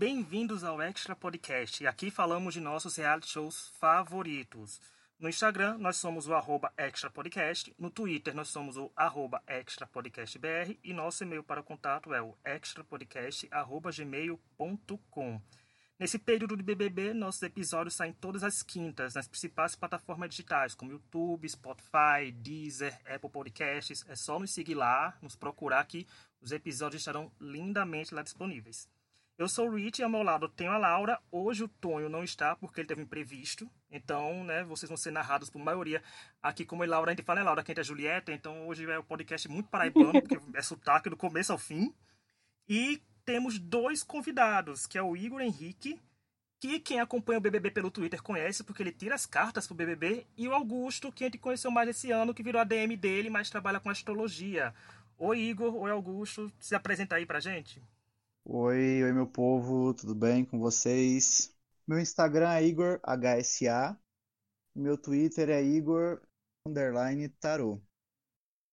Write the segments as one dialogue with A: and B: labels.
A: Bem-vindos ao Extra Podcast. Aqui falamos de nossos reality shows favoritos. No Instagram, nós somos o arroba Extra Podcast. No Twitter, nós somos o arroba Extra Podcast BR. E nosso e-mail para contato é o extrapodcast.gmail.com. Nesse período de BBB, nossos episódios saem todas as quintas nas principais plataformas digitais, como YouTube, Spotify, Deezer, Apple Podcasts. É só nos seguir lá, nos procurar que os episódios estarão lindamente lá disponíveis. Eu sou o Rich e ao meu lado tenho a Laura. Hoje o Tonho não está porque ele teve um imprevisto. Então, né, vocês vão ser narrados por maioria. Aqui, como a Laura, a gente fala, né, Laura, quem é Julieta. Então, hoje é o um podcast muito paraibano, porque é sotaque do começo ao fim. E temos dois convidados, que é o Igor Henrique, que quem acompanha o BBB pelo Twitter conhece, porque ele tira as cartas pro BBB, e o Augusto, que a gente conheceu mais esse ano, que virou ADM dele, mas trabalha com astrologia. Oi, Igor. Oi, Augusto. Se apresenta aí pra gente.
B: Oi, oi, meu povo. Tudo bem com vocês? Meu Instagram é Igor HSA. Meu Twitter é Igor underline tarot.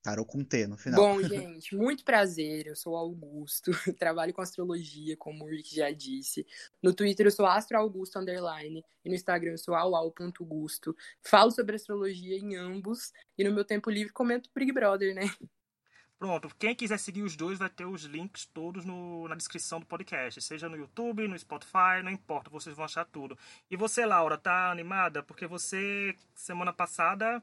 B: Tarot com T no final.
C: Bom, gente, muito prazer. Eu sou Augusto, trabalho com astrologia, como o Rick já disse. No Twitter eu sou astroaugusto underline e no Instagram eu sou auau.gusto. Falo sobre astrologia em ambos e no meu tempo livre comento Big Brother, né?
A: Pronto, quem quiser seguir os dois vai ter os links todos no, na descrição do podcast, seja no YouTube, no Spotify, não importa, vocês vão achar tudo. E você, Laura, tá animada? Porque você, semana passada,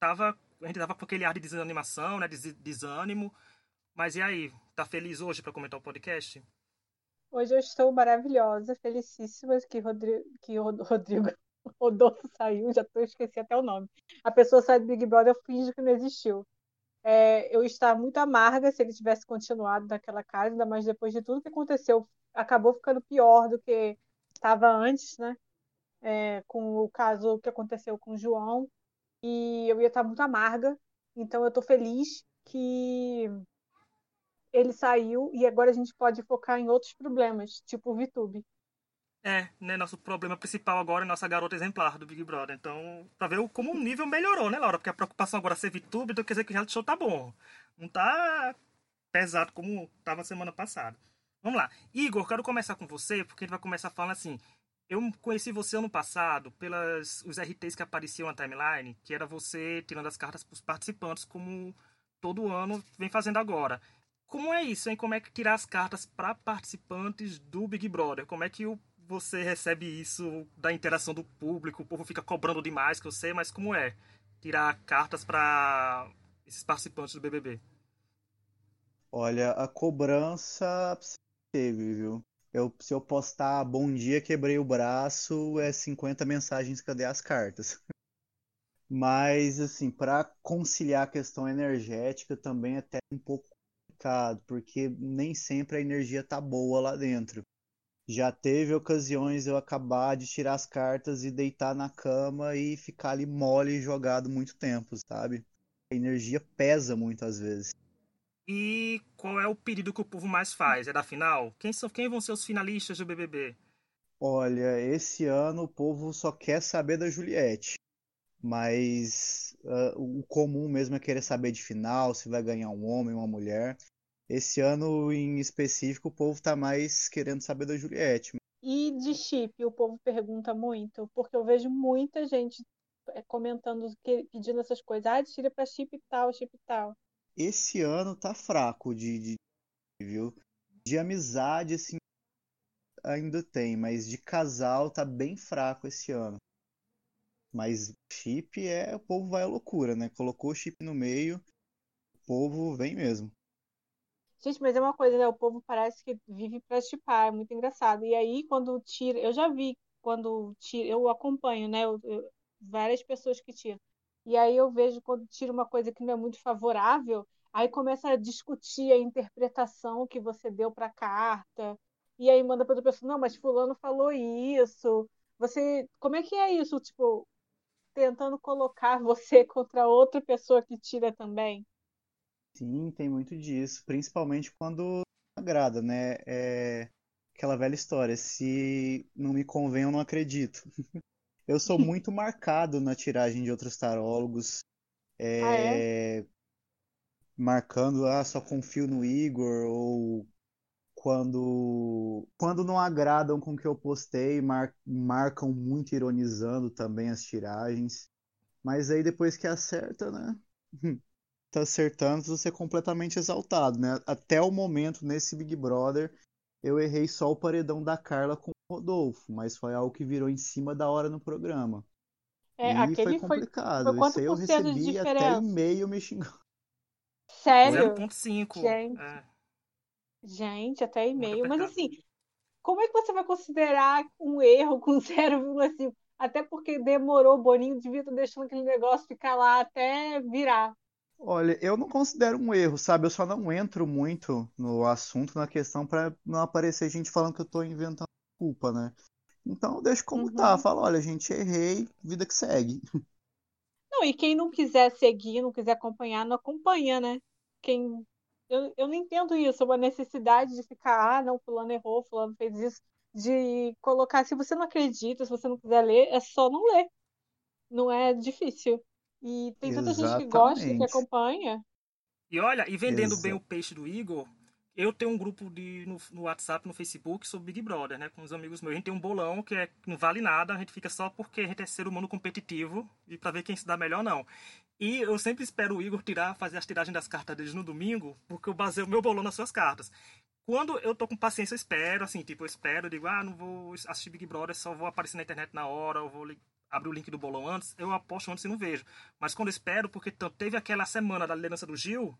A: tava, a gente tava com aquele ar de desanimação, né, de desânimo, mas e aí, tá feliz hoje para comentar o podcast?
D: Hoje eu estou maravilhosa, felicíssima que, Rodrigo, que Rodrigo Rodolfo saiu, já tô, esqueci até o nome. A pessoa sai do Big Brother, eu finjo que não existiu é, eu estar muito amarga se ele tivesse continuado naquela casa, ainda mais depois de tudo que aconteceu, acabou ficando pior do que estava antes, né? É, com o caso que aconteceu com o João, e eu ia estar muito amarga, então eu estou feliz que ele saiu e agora a gente pode focar em outros problemas, tipo o VTube.
A: É, né? Nosso problema principal agora é nossa garota exemplar do Big Brother. Então, pra ver como o nível melhorou, né, Laura? Porque a preocupação agora é ser VTube, então quer dizer que o reality show tá bom. Não tá pesado como tava semana passada. Vamos lá. Igor, quero começar com você, porque gente vai começar falando assim. Eu conheci você ano passado pelas os RTs que apareciam na timeline, que era você tirando as cartas pros participantes, como todo ano vem fazendo agora. Como é isso, hein? Como é que tirar as cartas para participantes do Big Brother? Como é que o você recebe isso da interação do público? O povo fica cobrando demais, que eu sei, mas como é tirar cartas para esses participantes do BBB?
B: Olha, a cobrança teve, viu? Eu, se eu postar bom dia, quebrei o braço, é 50 mensagens, cadê as cartas? Mas, assim, para conciliar a questão energética também é até um pouco complicado, porque nem sempre a energia tá boa lá dentro. Já teve ocasiões eu acabar de tirar as cartas e deitar na cama e ficar ali mole jogado muito tempo, sabe? A energia pesa muito às vezes.
A: E qual é o pedido que o povo mais faz? É da final? Quem, são, quem vão ser os finalistas do BBB?
B: Olha, esse ano o povo só quer saber da Juliette. Mas uh, o comum mesmo é querer saber de final, se vai ganhar um homem ou uma mulher. Esse ano em específico, o povo tá mais querendo saber da Juliette.
D: E de chip, o povo pergunta muito, porque eu vejo muita gente é, comentando, pedindo essas coisas. Ah, tira pra chip tal, chip tal.
B: Esse ano tá fraco de, de viu? De amizade, assim, ainda tem, mas de casal tá bem fraco esse ano. Mas chip é, o povo vai à loucura, né? Colocou o chip no meio, o povo vem mesmo.
D: Gente, mas é uma coisa, né? O povo parece que vive pra chipar, é muito engraçado. E aí, quando tira, eu já vi quando tira, eu acompanho, né? Eu, eu, várias pessoas que tiram. E aí eu vejo quando tira uma coisa que não é muito favorável, aí começa a discutir a interpretação que você deu para a carta. E aí manda para outra pessoa, não, mas fulano falou isso. Você, como é que é isso? Tipo, tentando colocar você contra outra pessoa que tira também.
B: Sim, tem muito disso, principalmente quando agrada, né? É aquela velha história, se não me convém, eu não acredito. Eu sou muito marcado na tiragem de outros tarólogos, é, ah, é? marcando, ah, só confio no Igor, ou quando, quando não agradam com o que eu postei, mar, marcam muito ironizando também as tiragens. Mas aí depois que acerta, né? tá acertando, você é completamente exaltado, né? Até o momento, nesse Big Brother, eu errei só o paredão da Carla com o Rodolfo, mas foi algo que virou em cima da hora no programa.
D: É,
B: e
D: aquele
B: foi
D: foi,
B: complicado.
D: foi quanto
B: Isso aí eu recebi até e-mail me xingando.
D: Sério?
A: 0.5.
D: Gente.
A: É.
D: Gente, até e-mail. Mas assim, como é que você vai considerar um erro com 0,5? Até porque demorou, o Boninho devia estar deixando aquele negócio ficar lá até virar.
B: Olha, eu não considero um erro, sabe? Eu só não entro muito no assunto, na questão, pra não aparecer gente falando que eu tô inventando culpa, né? Então eu deixo como
D: Uhum.
B: tá. Falo, olha, gente, errei, vida que segue.
D: Não, e quem não quiser seguir, não quiser acompanhar, não acompanha, né? Quem... Eu, eu não entendo isso, uma necessidade de ficar, ah, não, fulano errou, fulano fez isso, de colocar, se você não acredita, se você não quiser ler, é só não ler. Não é difícil. E tem tanta gente que gosta, que
B: Exatamente.
D: acompanha.
A: E olha, e vendendo
B: Exa-
A: bem o peixe do Igor, eu tenho um grupo de, no, no WhatsApp, no Facebook, sobre Big Brother, né? Com os amigos meus. A gente tem um bolão que é, não vale nada, a gente fica só porque a gente é ser humano competitivo e pra ver quem se dá melhor ou não. E eu sempre espero o Igor tirar, fazer as tiragens das cartas deles no domingo, porque eu baseio o meu bolão nas suas cartas. Quando eu tô com paciência, eu espero, assim, tipo, eu espero, eu digo, ah, não vou assistir Big Brother, só vou aparecer na internet na hora, eu vou abrir o link do bolão antes, eu aposto antes e não vejo. Mas quando espero, porque teve aquela semana da liderança do Gil,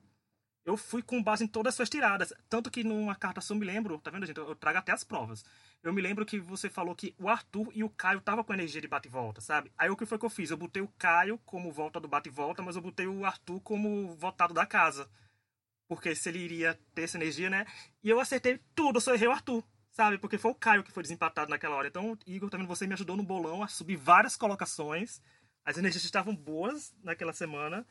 A: eu fui com base em todas as suas tiradas. Tanto que numa carta só eu me lembro, tá vendo, gente? Eu trago até as provas. Eu me lembro que você falou que o Arthur e o Caio estavam com energia de bate e volta, sabe? Aí o que foi que eu fiz? Eu botei o Caio como volta do bate e volta, mas eu botei o Arthur como votado da casa. Porque se ele iria ter essa energia, né? E eu acertei tudo, eu só errei o Arthur, sabe? Porque foi o Caio que foi desempatado naquela hora. Então, Igor, tá vendo? Você me ajudou no bolão a subir várias colocações. As energias estavam boas naquela semana.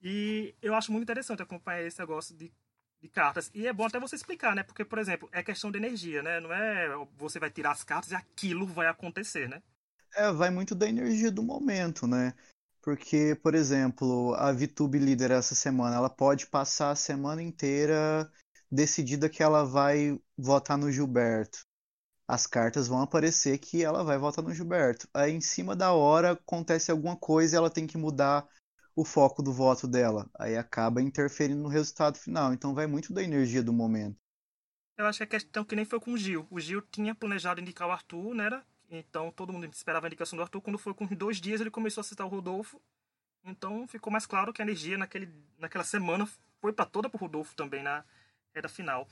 A: E eu acho muito interessante acompanhar esse negócio de, de cartas. E é bom até você explicar, né? Porque, por exemplo, é questão de energia, né? Não é você vai tirar as cartas e aquilo vai acontecer, né?
B: É, vai muito da energia do momento, né? Porque, por exemplo, a VTube líder essa semana, ela pode passar a semana inteira decidida que ela vai votar no Gilberto. As cartas vão aparecer que ela vai votar no Gilberto. Aí, em cima da hora, acontece alguma coisa e ela tem que mudar o foco do voto dela. Aí acaba interferindo no resultado final. Então, vai muito da energia do momento.
A: Eu acho que é questão que nem foi com o Gil. O Gil tinha planejado indicar o Arthur, né? Então todo mundo esperava a indicação do Arthur. Quando foi com dois dias, ele começou a citar o Rodolfo. Então ficou mais claro que a energia naquele, naquela semana foi para toda pro Rodolfo também na reta final.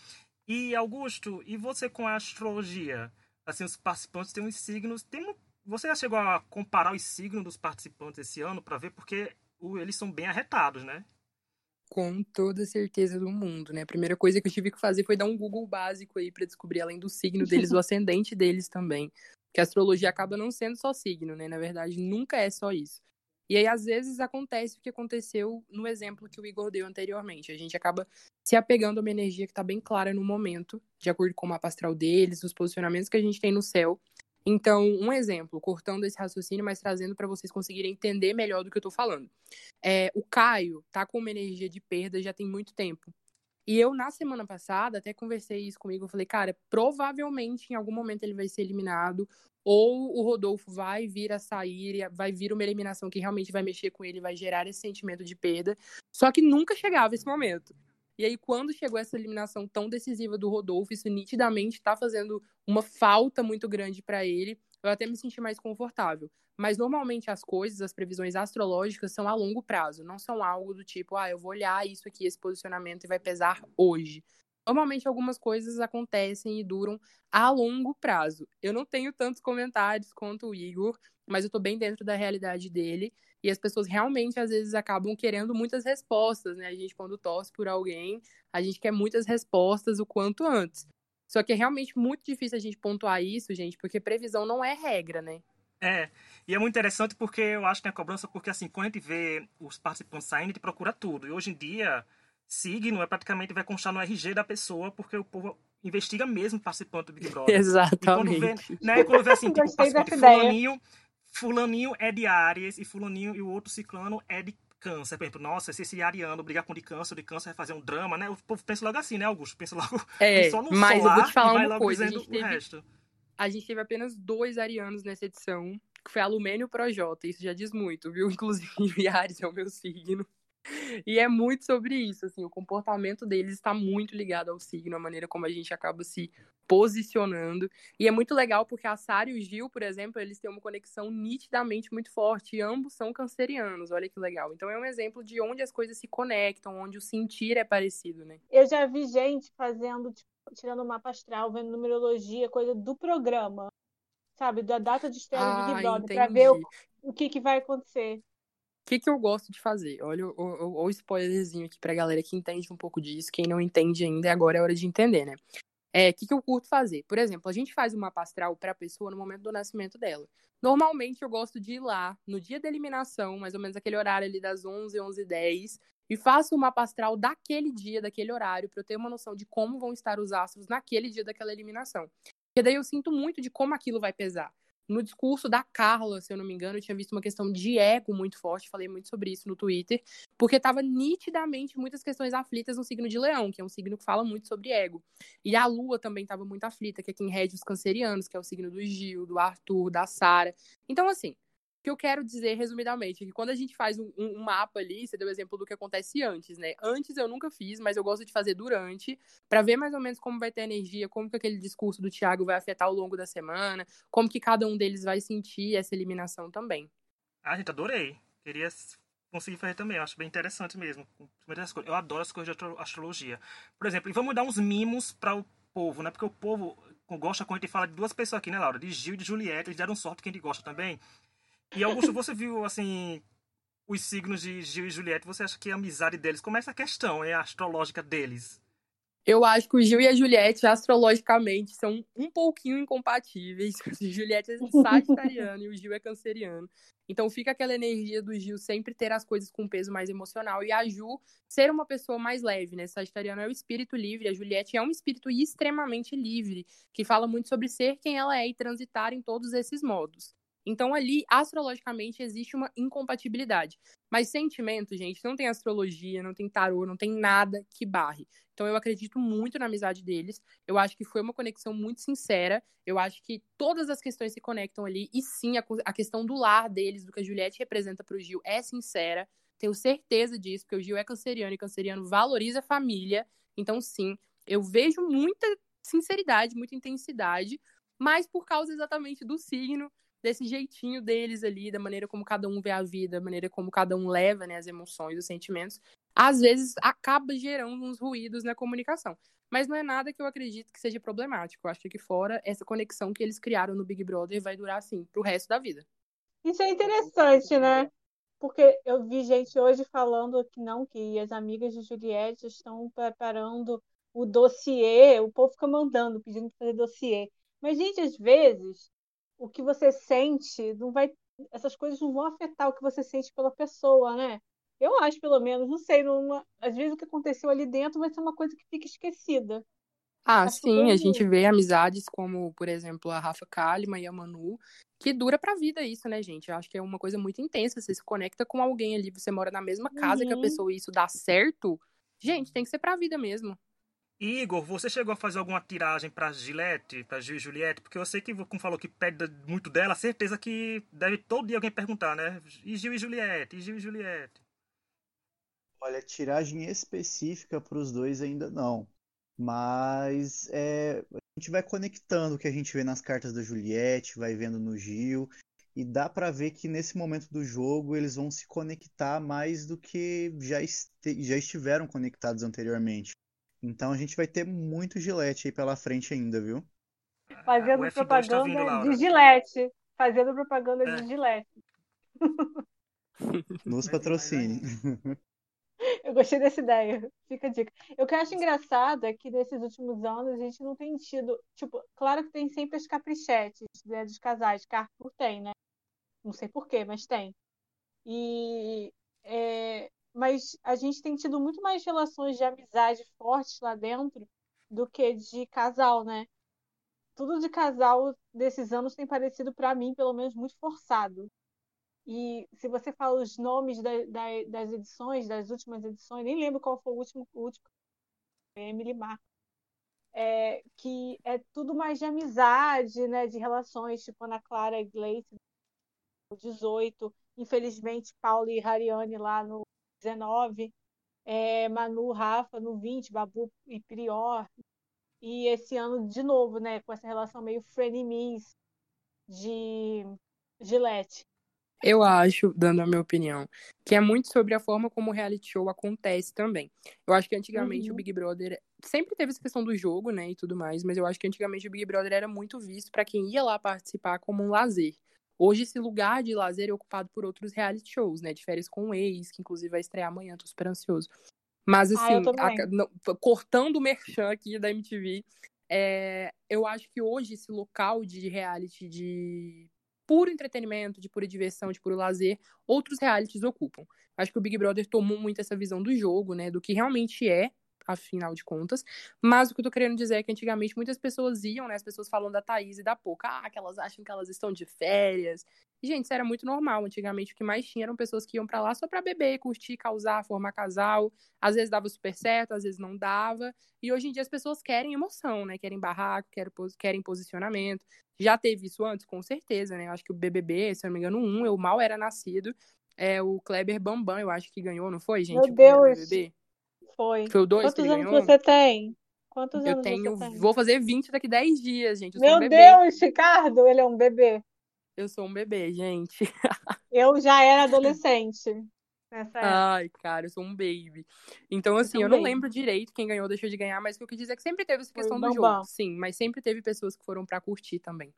A: E Augusto, e você com a astrologia? Assim, os participantes têm uns signos. Tem, mu- você já chegou a comparar os signos dos participantes esse ano para ver? Porque eles são bem arretados, né?
C: Com toda certeza do mundo, né? A primeira coisa que eu tive que fazer foi dar um Google básico aí pra descobrir, além do signo deles, o ascendente deles também. Porque a astrologia acaba não sendo só signo, né? Na verdade, nunca é só isso. E aí, às vezes, acontece o que aconteceu no exemplo que o Igor deu anteriormente. A gente acaba se apegando a uma energia que tá bem clara no momento, de acordo com o mapa astral deles, os posicionamentos que a gente tem no céu. Então, um exemplo, cortando esse raciocínio, mas trazendo para vocês conseguirem entender melhor do que eu tô falando. É, o Caio tá com uma energia de perda já tem muito tempo. E eu, na semana passada, até conversei isso comigo. Eu falei, cara, provavelmente em algum momento ele vai ser eliminado. Ou o Rodolfo vai vir a sair, vai vir uma eliminação que realmente vai mexer com ele, vai gerar esse sentimento de perda. Só que nunca chegava esse momento. E aí, quando chegou essa eliminação tão decisiva do Rodolfo, isso nitidamente tá fazendo uma falta muito grande para ele. Eu até me senti mais confortável. Mas normalmente as coisas, as previsões astrológicas são a longo prazo, não são algo do tipo, ah, eu vou olhar isso aqui, esse posicionamento e vai pesar hoje. Normalmente algumas coisas acontecem e duram a longo prazo. Eu não tenho tantos comentários quanto o Igor, mas eu tô bem dentro da realidade dele. E as pessoas realmente, às vezes, acabam querendo muitas respostas, né? A gente, quando torce por alguém, a gente quer muitas respostas o quanto antes. Só que é realmente muito difícil a gente pontuar isso, gente, porque previsão não é regra, né?
A: É, e é muito interessante porque eu acho que tem a cobrança, porque assim, quando a gente vê os participantes saindo, a gente procura tudo. E hoje em dia, signo é praticamente vai constar no RG da pessoa, porque o povo investiga mesmo o participante do Big Brother. E quando vê,
C: Exatamente.
A: né, quando vê assim, tipo, participante fulaninho, fulaninho é de Áries, e fulaninho e o outro ciclano é de câncer, por exemplo, nossa, se esse ariano brigar com o de câncer, o de câncer vai fazer um drama, né? O povo pensa logo assim, né, Augusto? Pensa logo
C: É,
A: só no
C: mas eu
A: solar
C: vou te falar
A: e vai
C: uma
A: logo
C: coisa,
A: dizendo
C: gente
A: o
C: teve-
A: resto.
C: A gente teve apenas dois arianos nessa edição, que foi a Lumene e Projota. Isso já diz muito, viu? Inclusive, Ares é o meu signo. E é muito sobre isso, assim, o comportamento deles está muito ligado ao signo, a maneira como a gente acaba se posicionando. E é muito legal porque a Sara e o Gil, por exemplo, eles têm uma conexão nitidamente muito forte, e ambos são cancerianos, olha que legal. Então é um exemplo de onde as coisas se conectam, onde o sentir é parecido, né?
D: Eu já vi gente fazendo, tipo, tirando mapa astral, vendo numerologia, coisa do programa. Sabe? Da data de estreia do Big
C: Ah,
D: Brother, pra ver o, o que, que vai acontecer.
C: O que, que eu gosto de fazer? Olha o, o, spoilerzinho aqui pra galera que entende um pouco disso. Quem não entende ainda, agora é hora de entender, né? É, o que, que eu curto fazer? Por exemplo, a gente faz uma mapa astral pra pessoa no momento do nascimento dela. Normalmente eu gosto de ir lá no dia da eliminação, mais ou menos aquele horário ali das 11, 11 h 10 e faço uma mapa astral daquele dia, daquele horário, pra eu ter uma noção de como vão estar os astros naquele dia daquela eliminação. Porque daí eu sinto muito de como aquilo vai pesar. No discurso da Carla, se eu não me engano, eu tinha visto uma questão de ego muito forte, falei muito sobre isso no Twitter, porque tava nitidamente muitas questões aflitas no signo de Leão, que é um signo que fala muito sobre ego. E a Lua também tava muito aflita, que é quem rege os cancerianos, que é o signo do Gil, do Arthur, da Sara. Então, assim, que eu quero dizer resumidamente é que quando a gente faz um, um mapa ali, você deu o exemplo do que acontece antes, né? Antes eu nunca fiz, mas eu gosto de fazer durante, para ver mais ou menos como vai ter energia, como que aquele discurso do Thiago vai afetar ao longo da semana, como que cada um deles vai sentir essa eliminação também.
A: Ah, gente, adorei. Queria conseguir fazer também. Eu acho bem interessante mesmo. Eu adoro as coisas de astro- astrologia. Por exemplo, e vamos dar uns mimos para o povo, né? Porque o povo gosta quando a gente fala de duas pessoas aqui, né, Laura? De Gil e de Juliette. Eles deram sorte que a gente gosta também. E, Augusto, você viu, assim, os signos de Gil e Juliette. Você acha que a amizade deles, como é essa questão é astrológica deles?
C: Eu acho que o Gil e a Juliette, astrologicamente, são um pouquinho incompatíveis. Juliette é sagitariana e o Gil é canceriano. Então fica aquela energia do Gil sempre ter as coisas com um peso mais emocional e a Ju ser uma pessoa mais leve, né? Sagitariano é o espírito livre, a Juliette é um espírito extremamente livre, que fala muito sobre ser quem ela é e transitar em todos esses modos. Então ali, astrologicamente, existe uma incompatibilidade. Mas sentimento, gente, não tem astrologia, não tem tarô, não tem nada que barre. Então eu acredito muito na amizade deles. Eu acho que foi uma conexão muito sincera. Eu acho que todas as questões se conectam ali. E sim, a, a questão do lar deles, do que a Juliette representa pro Gil, é sincera. Tenho certeza disso, porque o Gil é canceriano e canceriano valoriza a família. Então, sim, eu vejo muita sinceridade, muita intensidade, mas por causa exatamente do signo, desse jeitinho deles ali, da maneira como cada um vê a vida, da maneira como cada um leva né, as emoções, os sentimentos, às vezes acaba gerando uns ruídos na comunicação. Mas não é nada que eu acredito que seja problemático. Eu acho que fora, essa conexão que eles criaram no Big Brother vai durar, assim, pro resto da vida.
D: Isso é interessante, né? Porque eu vi gente hoje falando que não, que as amigas de Juliette estão preparando o dossiê, o povo fica mandando, pedindo para fazer dossiê. Mas, gente, às vezes, o que você sente não vai. Essas coisas não vão afetar o que você sente pela pessoa, né? Eu acho, pelo menos, não sei, numa... às vezes o que aconteceu ali dentro vai ser uma coisa que fica esquecida.
C: Ah,
D: Acho
C: sim, a gente vê amizades como, por exemplo, a Rafa Kalimann e a Manu, que dura pra vida isso, né, gente? Eu acho que é uma coisa muito intensa. Você se conecta com alguém ali, você mora na mesma casa que a
D: Uhum.
C: pessoa e isso dá certo. Gente, tem que ser pra vida mesmo.
A: Igor, você chegou a fazer alguma tiragem pra Gillette, pra Gil e Juliette? Porque eu sei que, como falou que pede muito dela, certeza que deve todo dia alguém perguntar, né? E Gil e Juliette? E Gil e Juliette?
B: Olha, tiragem específica para os dois ainda não. Mas é, a gente vai conectando o que a gente vê nas cartas da Juliette, vai vendo no Gil, e dá para ver que nesse momento do jogo eles vão se conectar mais do que já, este- já estiveram conectados anteriormente. Então a gente vai ter muito Gillette aí pela frente ainda, viu?
D: Fazendo
A: F2 tá
D: propaganda
A: vindo, Laura.
D: de Gillette. Fazendo propaganda
A: É.
D: de Gillette.
B: Nos
A: vir mais
B: patrocine.
D: Eu gostei dessa ideia. Fica a dica. O que eu acho engraçado é que nesses últimos anos a gente não tem tido. Tipo, claro que tem sempre as caprichetes né, dos casais, que Arthur tem, né? Não sei porquê, mas tem. E. é, mas a gente tem tido muito mais relações de amizade fortes lá dentro do que de casal, né? Tudo de casal desses anos tem parecido pra mim, pelo menos, muito forçado. E se você fala os nomes da, da, das edições, das últimas edições, nem lembro qual foi o último, o último é Emily Marco, é, que é tudo mais de amizade, né, de relações, tipo Ana Clara e Gleice, no 18, infelizmente Paulo e Hariane lá no 19, é, Manu, Rafa no 20, Babu e Prior, e esse ano de novo, né, com essa relação meio frenemies de Gillette.
C: Eu acho, dando a minha opinião, que é muito sobre a forma como o reality show acontece também. Eu acho que antigamente uhum. o Big Brother sempre teve essa questão do jogo, né, e tudo mais, mas eu acho que antigamente o Big Brother era muito visto para quem ia lá participar como um lazer. Hoje esse lugar de lazer é ocupado por outros reality shows, né, de férias com o ex, que inclusive vai estrear amanhã, tô super ansioso. Mas assim,
D: ah, a,
C: não, cortando o merchan aqui da MTV, é, eu acho que hoje esse local de reality de puro entretenimento, de pura diversão, de puro lazer, outros realities ocupam. Acho que o Big Brother tomou muito essa visão do jogo, né, do que realmente é, afinal de contas. Mas o que eu tô querendo dizer é que antigamente muitas pessoas iam, né, as pessoas falam da Thaís e da Poca, ah, que elas acham que elas estão de férias. E, gente, isso era muito normal. Antigamente o que mais tinha eram pessoas que iam para lá só para beber, curtir, causar, formar casal. Às vezes dava super certo, às vezes não dava. E hoje em dia as pessoas querem emoção, né? Querem barraco, querem posicionamento. Já teve isso antes? Com certeza, né? Eu acho que o BBB, se eu não me engano, um, eu mal era nascido. É o Kleber Bambam, eu acho que ganhou, não foi, gente?
D: Meu Deus! BBB? Foi.
C: Foi o dois
D: Quantos
C: que
D: anos
C: ganhou?
D: você tem? Quantos
C: eu
D: anos
C: tenho,
D: você tem?
C: vou fazer 20 daqui 10 dias, gente. Eu
D: Meu
C: sou um bebê.
D: Deus, Ricardo, ele é um bebê.
C: Eu sou um bebê, gente.
D: Eu já era adolescente. Nessa época.
C: Ai, cara, eu sou um baby. Então, assim,
D: é um
C: eu não
D: baby.
C: lembro direito quem ganhou, deixou de ganhar, mas o que eu quis dizer é que sempre teve essa questão do jogo. Sim, mas sempre teve pessoas que foram pra curtir também.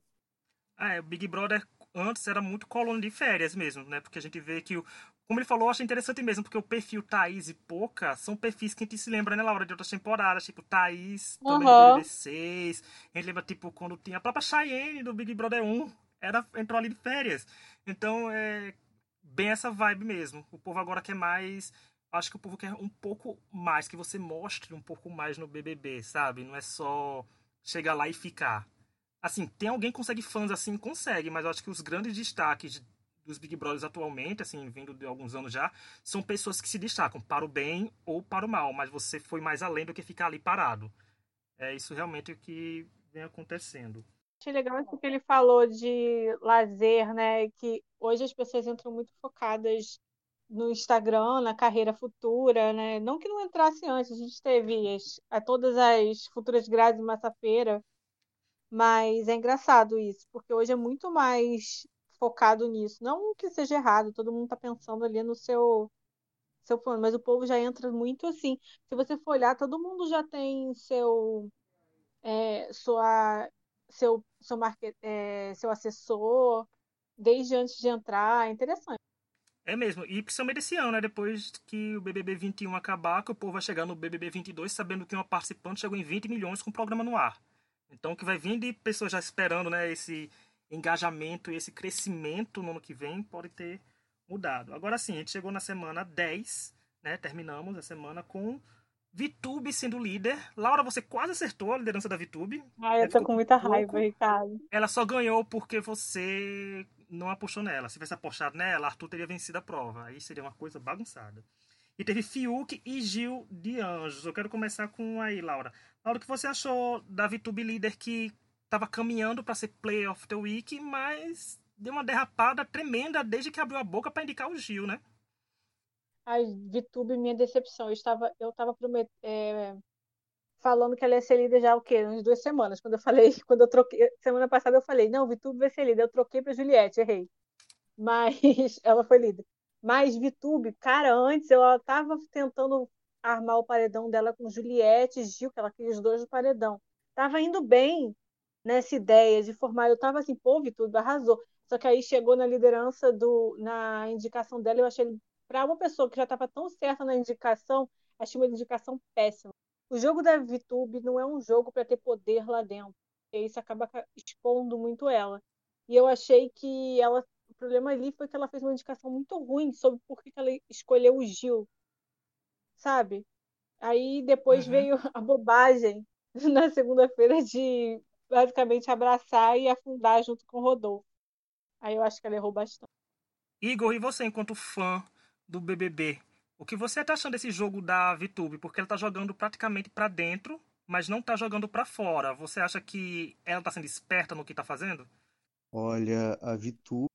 A: Ah, é, o Big Brother antes era muito colônia de férias mesmo, né? Porque a gente vê que, o, como ele falou, eu achei interessante mesmo, porque o perfil Thaís e Poca são perfis que a gente se lembra, né, Laura, de outras temporadas, tipo Thaís, também
D: Aham.
A: do BBB 6, a gente lembra, tipo, quando tinha a própria Cheyenne do Big Brother 1, era, entrou ali de férias. Então, é bem essa vibe mesmo. O povo agora quer mais... Acho que o povo quer um pouco mais, que você mostre um pouco mais no BBB, sabe? Não é só chegar lá e ficar. Assim, tem alguém que consegue fãs assim? Consegue, mas eu acho que os grandes destaques dos Big Brothers atualmente, assim, vindo de alguns anos já, são pessoas que se destacam para o bem ou para o mal, mas você foi mais além do que ficar ali parado. É isso realmente o que vem acontecendo.
D: Achei legal isso que ele falou de lazer, né? Que hoje as pessoas entram muito focadas no Instagram, na carreira futura, né? Não que não entrasse antes, a gente teve as, a todas as futuras grades de massafeira, mas é engraçado isso, porque hoje é muito mais focado nisso. Não que seja errado, todo mundo tá pensando ali no seu seu plano, mas o povo já entra muito assim. Se você for olhar, todo mundo já tem seu é, sua seu seu market, é, seu assessor desde antes de entrar, é interessante.
A: É mesmo, e principalmente esse ano, né? Depois que o BBB 21 acabar, que o povo vai chegar no BBB 22 sabendo que uma participante chegou em 20 milhões com o programa no ar. Então, que vai vir de pessoas já esperando, né? Esse engajamento e esse crescimento no ano que vem pode ter mudado. Agora sim, a gente chegou na semana 10, né? Terminamos a semana com Vitube sendo líder. Laura, você quase acertou a liderança da Vitube.
D: Ai, eu tô com muita
A: por
D: raiva,
A: pouco.
D: Ricardo.
A: Ela só ganhou porque você não apostou nela. Se tivesse apostado nela, Arthur teria vencido a prova. Aí seria uma coisa bagunçada. E teve Fiuk e Gil de Anjos. Eu quero começar com aí, Laura. Laura, o que você achou da Vitube líder que estava caminhando para ser Play of the Week, mas deu uma derrapada tremenda desde que abriu a boca para indicar o Gil, né?
D: Ai, VTube, minha decepção. Eu estava, eu promet... é, falando que ela ia ser líder já o quê? Umas duas semanas. Quando eu falei, quando eu troquei, semana passada eu falei, não, VTube vai ser líder. Eu troquei para Juliette, errei. Mas ela foi líder. Mas VTube, cara, antes ela estava tentando armar o paredão dela com Juliette e Gil, que ela queria os dois no paredão. Tava indo bem nessa ideia de formar. Eu tava assim, pô, VTube arrasou. Só que aí chegou na liderança do, na indicação dela, eu achei para uma pessoa que já estava tão certa na indicação, achei uma indicação péssima. O jogo da VTube não é um jogo para ter poder lá dentro. E isso acaba expondo muito ela. E eu achei que ela. O problema ali foi que ela fez uma indicação muito ruim sobre por que ela escolheu o Gil. Sabe? Aí depois
A: Uhum.
D: veio a bobagem na segunda-feira de basicamente abraçar e afundar junto com o Rodolfo. Aí eu acho que ela errou bastante.
A: Igor, e você, enquanto fã do BBB, o que você tá achando desse jogo da VTube? Porque ela tá jogando praticamente para dentro, mas não tá jogando para fora. Você acha que ela tá sendo esperta no que tá fazendo?
B: Olha, a VTube,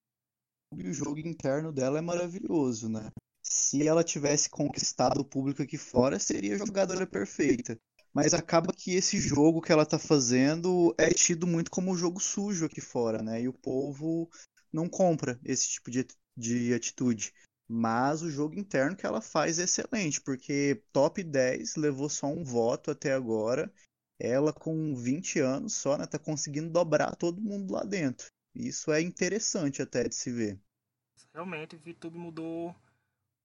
B: o jogo interno dela é maravilhoso, né? Se ela tivesse conquistado o público aqui fora, seria a jogadora perfeita. Mas acaba que esse jogo que ela tá fazendo é tido muito como um jogo sujo aqui fora, né? E o povo não compra esse tipo de, de atitude. Mas o jogo interno que ela faz é excelente, porque top 10 levou só um voto até agora. Ela, com 20 anos só, né, tá conseguindo dobrar todo mundo lá dentro. Isso é interessante até de se ver.
A: Realmente, o VTube mudou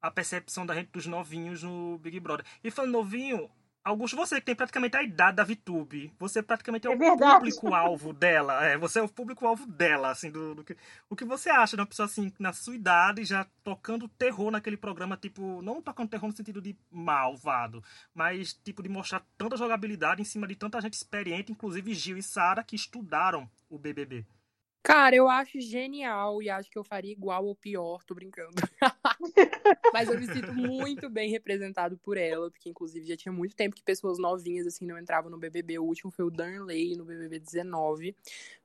A: a percepção da gente dos novinhos no Big Brother. E falando novinho, Augusto, você que tem praticamente a idade da VTube, você praticamente é, é o público-alvo dela. É, você é o público-alvo dela, assim, do, do, que. O que você acha de uma pessoa assim, na sua idade, já tocando terror naquele programa, tipo, não tocando terror no sentido de malvado, mas tipo de mostrar tanta jogabilidade em cima de tanta gente experiente, inclusive Gil e Sara, que estudaram o BBB.
C: Cara, eu acho genial e acho que eu faria igual ou pior, tô brincando. Mas eu me sinto muito bem representado por ela, porque inclusive já tinha muito tempo que pessoas novinhas assim não entravam no BBB. O último foi o Darnley no BBB 19.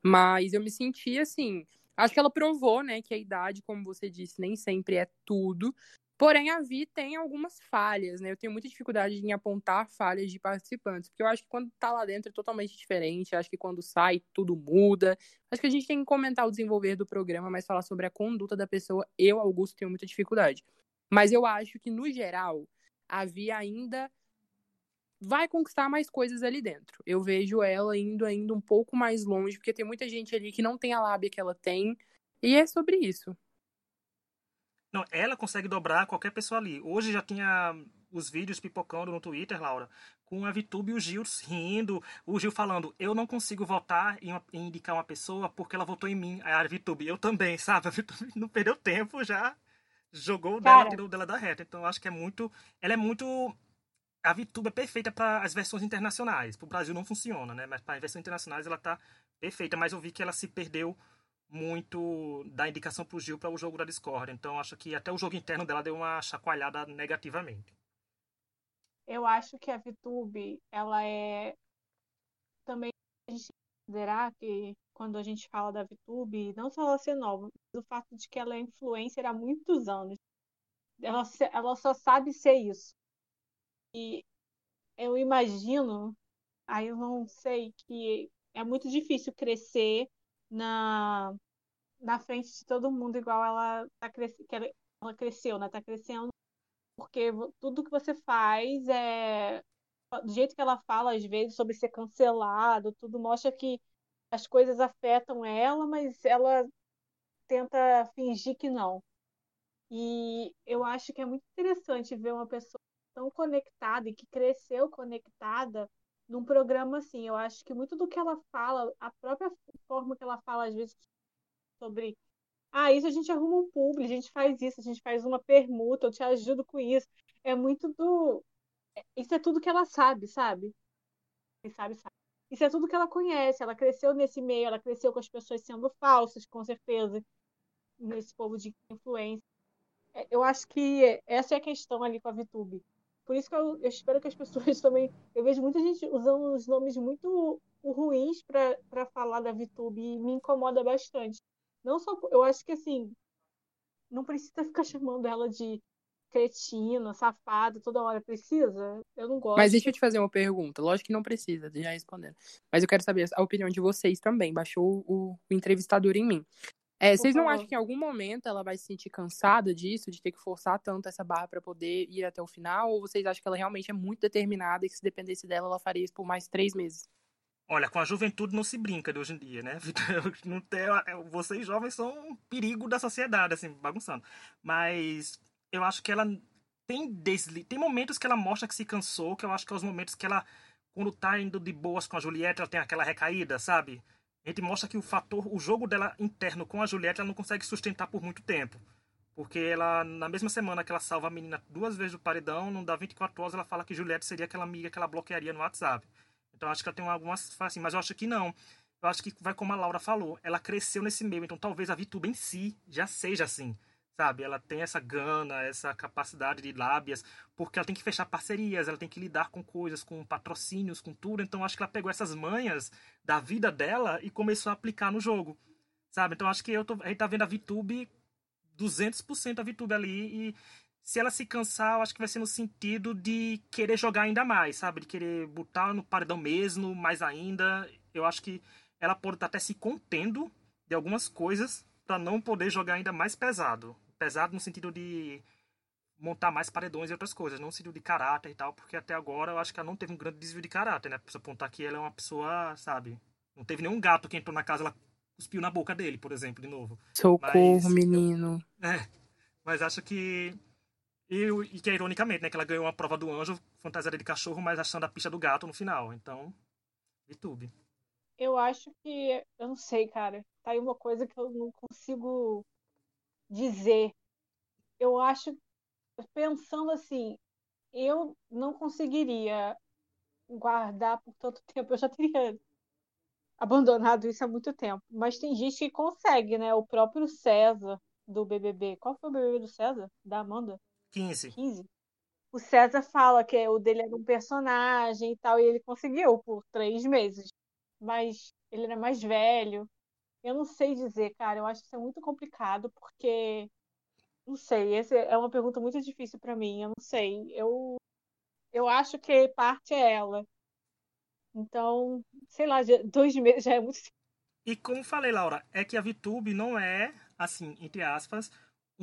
C: Mas eu me senti assim, acho que ela provou, né, que a idade, como você disse, nem sempre é tudo. Porém, a Vi tem algumas falhas, né? Eu tenho muita dificuldade em apontar falhas de participantes, porque eu acho que quando tá lá dentro é totalmente diferente, acho que quando sai tudo muda. Acho que a gente tem que comentar o desenvolver do programa, mas falar sobre a conduta da pessoa, eu, Augusto, tenho muita dificuldade. Mas eu acho que, no geral, a Vi ainda vai conquistar mais coisas ali dentro. Eu vejo ela indo ainda um pouco mais longe, porque tem muita gente ali que não tem a lábia que ela tem, e é sobre isso.
A: Não, ela consegue dobrar qualquer pessoa ali. Hoje já tinha os vídeos pipocando no Twitter, Laura, com a Vitube e o Gil rindo, o Gil falando, eu não consigo votar em, uma, em indicar uma pessoa porque ela votou em mim. Aí a Vitube, eu também, sabe? A Vitube não perdeu tempo, já jogou dela, tirou dela da reta. Então eu acho que é muito. Ela é muito. A Vitube é perfeita para as versões internacionais. Para o Brasil não funciona, né? Mas para as versões internacionais ela tá perfeita. Mas eu vi que ela se perdeu muito da indicação para o Gil para o jogo da Discord. Então acho que até o jogo interno dela deu uma chacoalhada negativamente.
D: Eu acho que a VTube, ela é também a gente considerar que quando a gente fala da VTube, não só ela ser nova, mas o fato de que ela é influencer há muitos anos. Ela, ela só sabe ser isso. E eu imagino, aí eu não sei, que é muito difícil crescer na, na frente de todo mundo, igual ela, tá cres... ela, ela cresceu, né? Tá crescendo. Porque tudo que você faz é. Do jeito que ela fala, às vezes, sobre ser cancelado, tudo mostra que as coisas afetam ela, mas ela tenta fingir que não. E eu acho que é muito interessante ver uma pessoa tão conectada e que cresceu conectada num programa assim. Eu acho que muito do que ela fala, a própria forma que ela fala, às vezes, sobre. Ah, isso a gente arruma um público, a gente faz isso, a gente faz uma permuta, eu te ajudo com isso. É muito do. Isso é tudo que ela sabe, sabe? E sabe, sabe. Isso é tudo que ela conhece. Ela cresceu nesse meio, ela cresceu com as pessoas sendo falsas, com certeza, nesse povo de influência. É, eu acho que essa é a questão ali com a VTube. Por isso que eu, eu, espero que as pessoas também. Eu vejo muita gente usando os nomes muito ruins para falar da VTube e me incomoda bastante. Não só. Eu acho que assim. Não precisa ficar chamando ela de cretina, safada, toda hora. Precisa? Eu não gosto.
C: Mas deixa eu te fazer uma pergunta. Lógico que não precisa, já respondendo. Mas eu quero saber a opinião de vocês também. Baixou o, o entrevistador em mim. É, vocês não acham que em algum momento ela vai se sentir cansada disso, de ter que forçar tanto essa barra para poder ir até o final? Ou vocês acham que ela realmente é muito determinada e que se dependesse dela, ela faria isso por mais três meses?
A: Olha, com a juventude não se brinca de hoje em dia, né? Não tem, é, vocês jovens são um perigo da sociedade, assim, bagunçando. Mas eu acho que ela tem desli... tem momentos que ela mostra que se cansou, que eu acho que é os momentos que ela, quando tá indo de boas com a Juliette, ela tem aquela recaída, sabe? A gente mostra que o fator, o jogo dela interno com a Juliette, ela não consegue sustentar por muito tempo. Porque ela, na mesma semana que ela salva a menina duas vezes do paredão, não dá 24 horas, ela fala que Juliette seria aquela amiga que ela bloquearia no WhatsApp. Então acho que ela tem algumas assim, mas eu acho que não. Eu acho que vai como a Laura falou, ela cresceu nesse meio, então talvez a VTube em si já seja assim, sabe? Ela tem essa gana, essa capacidade de lábias, porque ela tem que fechar parcerias, ela tem que lidar com coisas, com patrocínios, com tudo. Então acho que ela pegou essas manhas da vida dela e começou a aplicar no jogo, sabe? Então acho que eu tô, a gente tá vendo a VTube 200% a VTube ali e se ela se cansar, eu acho que vai ser no sentido de querer jogar ainda mais, sabe? De querer botar no paredão mesmo, mais ainda. Eu acho que ela pode estar até se contendo de algumas coisas para não poder jogar ainda mais pesado. Pesado no sentido de montar mais paredões e outras coisas, não no sentido de caráter e tal, porque até agora eu acho que ela não teve um grande desvio de caráter, né? Pra apontar que ela é uma pessoa, sabe? Não teve nenhum gato que entrou na casa, ela cuspiu na boca dele, por exemplo, de novo.
C: Socorro, mas, menino.
A: É, mas acho que. E, e que é ironicamente, né? Que ela ganhou uma prova do anjo, fantasiada de cachorro, mas achando a pista do gato no final. Então, YouTube.
D: Eu acho que. Eu não sei, cara. Tá aí uma coisa que eu não consigo dizer. Eu acho. Pensando assim, eu não conseguiria guardar por tanto tempo. Eu já teria abandonado isso há muito tempo. Mas tem gente que consegue, né? O próprio César do BBB. Qual foi o BBB do César? Da Amanda?
A: 15.
D: 15. O César fala que o dele era um personagem e tal, e ele conseguiu por três meses. Mas ele era mais velho. Eu não sei dizer, cara. Eu acho que isso é muito complicado, porque. Não sei, essa é uma pergunta muito difícil para mim. Eu não sei. Eu, eu acho que parte é ela. Então, sei lá, dois meses já é muito.
A: E como falei, Laura, é que a VTube não é, assim, entre aspas,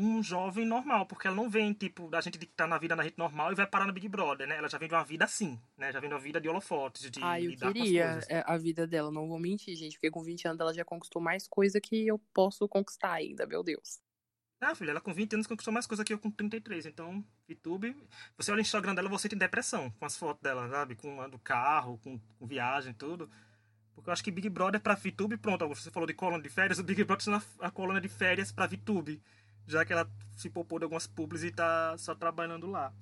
A: um jovem normal, porque ela não vem, tipo, da gente que tá na vida na rede normal e vai parar no Big Brother, né? Ela já vem de uma vida assim, né? Já vem de uma vida de holofotes, de
C: ah, eu
A: lidar
C: queria
A: com as coisas.
C: É, a vida dela, não vou mentir, gente, porque com 20 anos ela já conquistou mais coisa que eu posso conquistar ainda, meu Deus.
A: Ah, filha, ela com 20 anos conquistou mais coisa que eu com 33. Então, YouTube. Você olha o Instagram dela, você tem depressão com as fotos dela, sabe? Com a do carro, com, com viagem, tudo. Porque eu acho que Big Brother pra VTube, pronto. Você falou de coluna de férias, o Big Brother está a coluna de férias pra VTube. Já que ela se poupou de algumas publis e tá só trabalhando lá.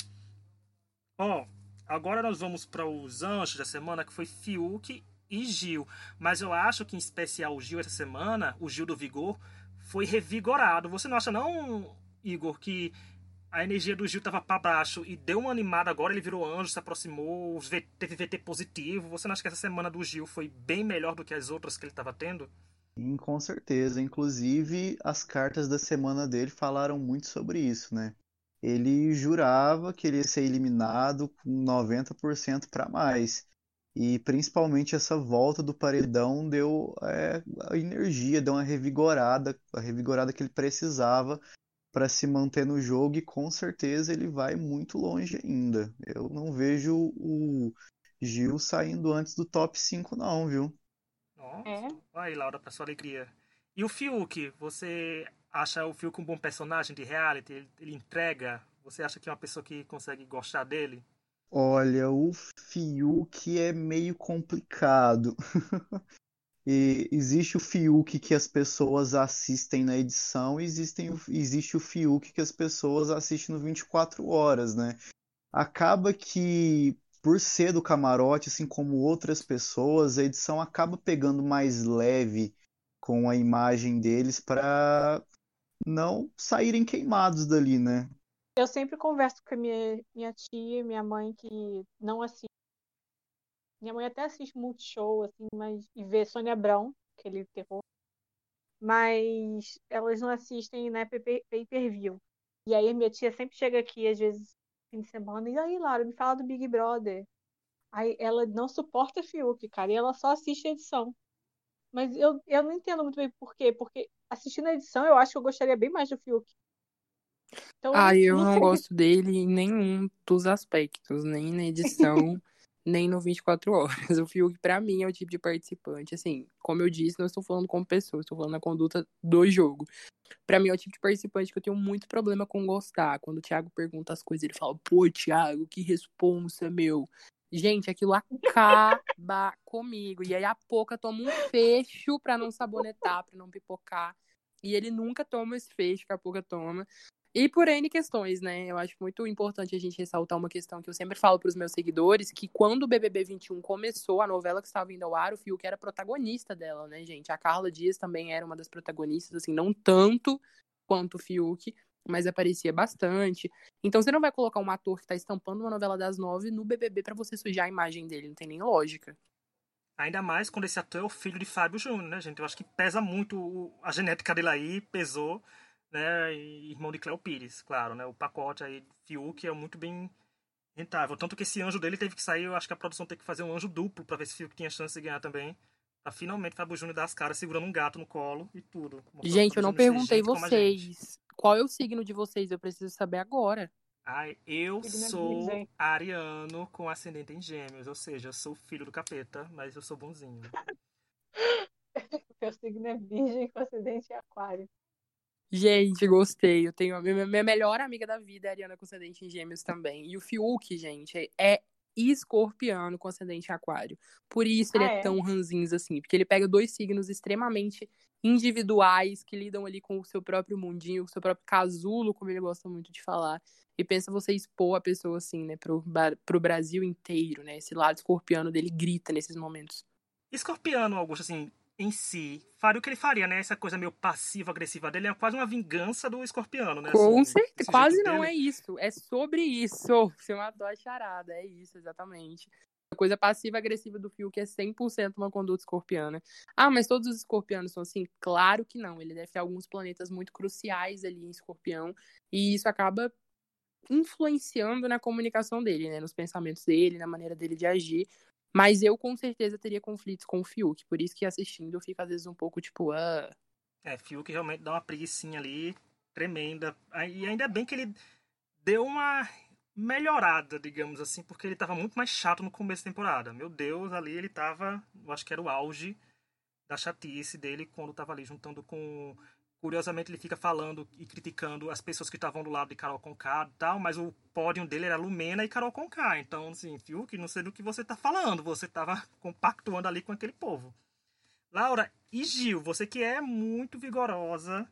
A: Ó, agora nós vamos para os anjos da semana, que foi Fiuk e Gil. Mas eu acho que em especial o Gil essa semana, o Gil do Vigor, foi revigorado. Você não acha não, Igor, que a energia do Gil tava para baixo e deu uma animada agora, ele virou anjo, se aproximou, teve VT positivo. Você não acha que essa semana do Gil foi bem melhor do que as outras que ele estava tendo?
B: Sim, com certeza. Inclusive, as cartas da semana dele falaram muito sobre isso, né? Ele jurava que ele ia ser eliminado com 90% para mais. E principalmente essa volta do paredão deu é, a energia, deu uma revigorada, a revigorada que ele precisava para se manter no jogo e com certeza ele vai muito longe ainda. Eu não vejo o Gil saindo antes do top 5 não, viu?
A: Nossa. É. Aí, Laura, para sua alegria. E o Fiuk, você acha o Fiuk um bom personagem de reality? Ele, ele entrega? Você acha que é uma pessoa que consegue gostar dele?
B: Olha, o Fiuk é meio complicado. E existe o Fiuk que as pessoas assistem na edição e existem, existe o Fiuk que as pessoas assistem no 24 horas, né? Acaba que, por ser do camarote, assim como outras pessoas, a edição acaba pegando mais leve com a imagem deles para não saírem queimados dali, né?
D: Eu sempre converso com a minha, minha tia, minha mãe, que não assiste. Minha mãe até assiste Multishow, assim, mas e vê Sônia Abrão, aquele terror. Mas elas não assistem, né, pay-per-view. E aí minha tia sempre chega aqui, às vezes, fim de semana, e aí, Lara, me fala do Big Brother. Aí ela não suporta Fiuk, cara, e ela só assiste a edição. Mas eu, eu não entendo muito bem por quê, porque assistindo a edição eu acho que eu gostaria bem mais do Fiuk.
C: Então, ah, eu não, não gosto dele em nenhum dos aspectos, nem na edição, nem no 24 horas. O Fiuk, pra mim, é o tipo de participante. Assim, como eu disse, não estou falando como pessoa, estou falando na conduta do jogo. Pra mim, é o tipo de participante que eu tenho muito problema com gostar. Quando o Thiago pergunta as coisas, ele fala, pô, Thiago, que responsa, meu. Gente, aquilo acaba comigo. E aí a Poca toma um fecho pra não sabonetar, pra não pipocar. E ele nunca toma esse fecho que a Poca toma. E por N questões, né? Eu acho muito importante a gente ressaltar uma questão que eu sempre falo para os meus seguidores, que quando o BBB 21 começou, a novela que estava indo ao ar, o Fiuk era protagonista dela, né, gente? A Carla Dias também era uma das protagonistas, assim, não tanto quanto o Fiuk, mas aparecia bastante. Então você não vai colocar um ator que tá estampando uma novela das nove no BBB para você sujar a imagem dele, não tem nem lógica.
A: Ainda mais quando esse ator é o filho de Fábio Júnior, né, gente? Eu acho que pesa muito a genética dele aí, pesou, né? E irmão de Cléo Pires, claro, né? O pacote aí, Fiuk, é muito bem rentável. Tanto que esse anjo dele teve que sair, eu acho que a produção tem que fazer um anjo duplo para ver se Fiuk tinha chance de ganhar também. Pra finalmente Fábio Júnior dar as caras segurando um gato no colo e tudo.
C: Gente, eu não perguntei vocês. Qual é o signo de vocês? Eu preciso saber agora.
A: Ai, eu sou ariano com ascendente em gêmeos, ou seja, eu sou filho do capeta, mas eu sou bonzinho.
D: Meu signo é virgem com ascendente em aquário.
C: Gente, gostei. Eu tenho a minha, minha melhor amiga da vida, é a Ariana com ascendente em gêmeos também. E o Fiuk, gente, é escorpiano com ascendente em aquário. Por isso ele ah, é, é tão ranzinhos assim. Porque ele pega dois signos extremamente individuais que lidam ali com o seu próprio mundinho, o seu próprio casulo, como ele gosta muito de falar. E pensa você expor a pessoa assim, né, pro, pro Brasil inteiro, né? Esse lado escorpiano dele grita nesses momentos.
A: Escorpiano, Augusto, assim, em si faria o que ele faria, né? Essa coisa meio passiva-agressiva dele é quase uma vingança do escorpiano, né?
C: Com assim, certeza. Quase não dele. é isso. É sobre isso. Você matou a charada. É isso, exatamente. A coisa passiva-agressiva do Fiuk é 100% uma conduta escorpiana. Ah, mas todos os escorpianos são assim? Claro que não. Ele deve ter alguns planetas muito cruciais ali em escorpião. E isso acaba influenciando na comunicação dele, né? Nos pensamentos dele, na maneira dele de agir. Mas eu com certeza teria conflitos com o Fiuk, por isso que assistindo eu fico às vezes um pouco tipo, ah.
A: É, Fiuk realmente dá uma preguiçinha ali tremenda. E ainda bem que ele deu uma melhorada, digamos assim, porque ele tava muito mais chato no começo da temporada. Meu Deus, ali ele tava, eu acho que era o auge da chatice dele quando tava ali juntando com Curiosamente, ele fica falando e criticando as pessoas que estavam do lado de Carol Conká e tal, mas o pódio dele era Lumena e Carol Conká. Então, assim, Fiuk, não sei do que você está falando, você estava compactuando ali com aquele povo. Laura e Gil, você que é muito vigorosa,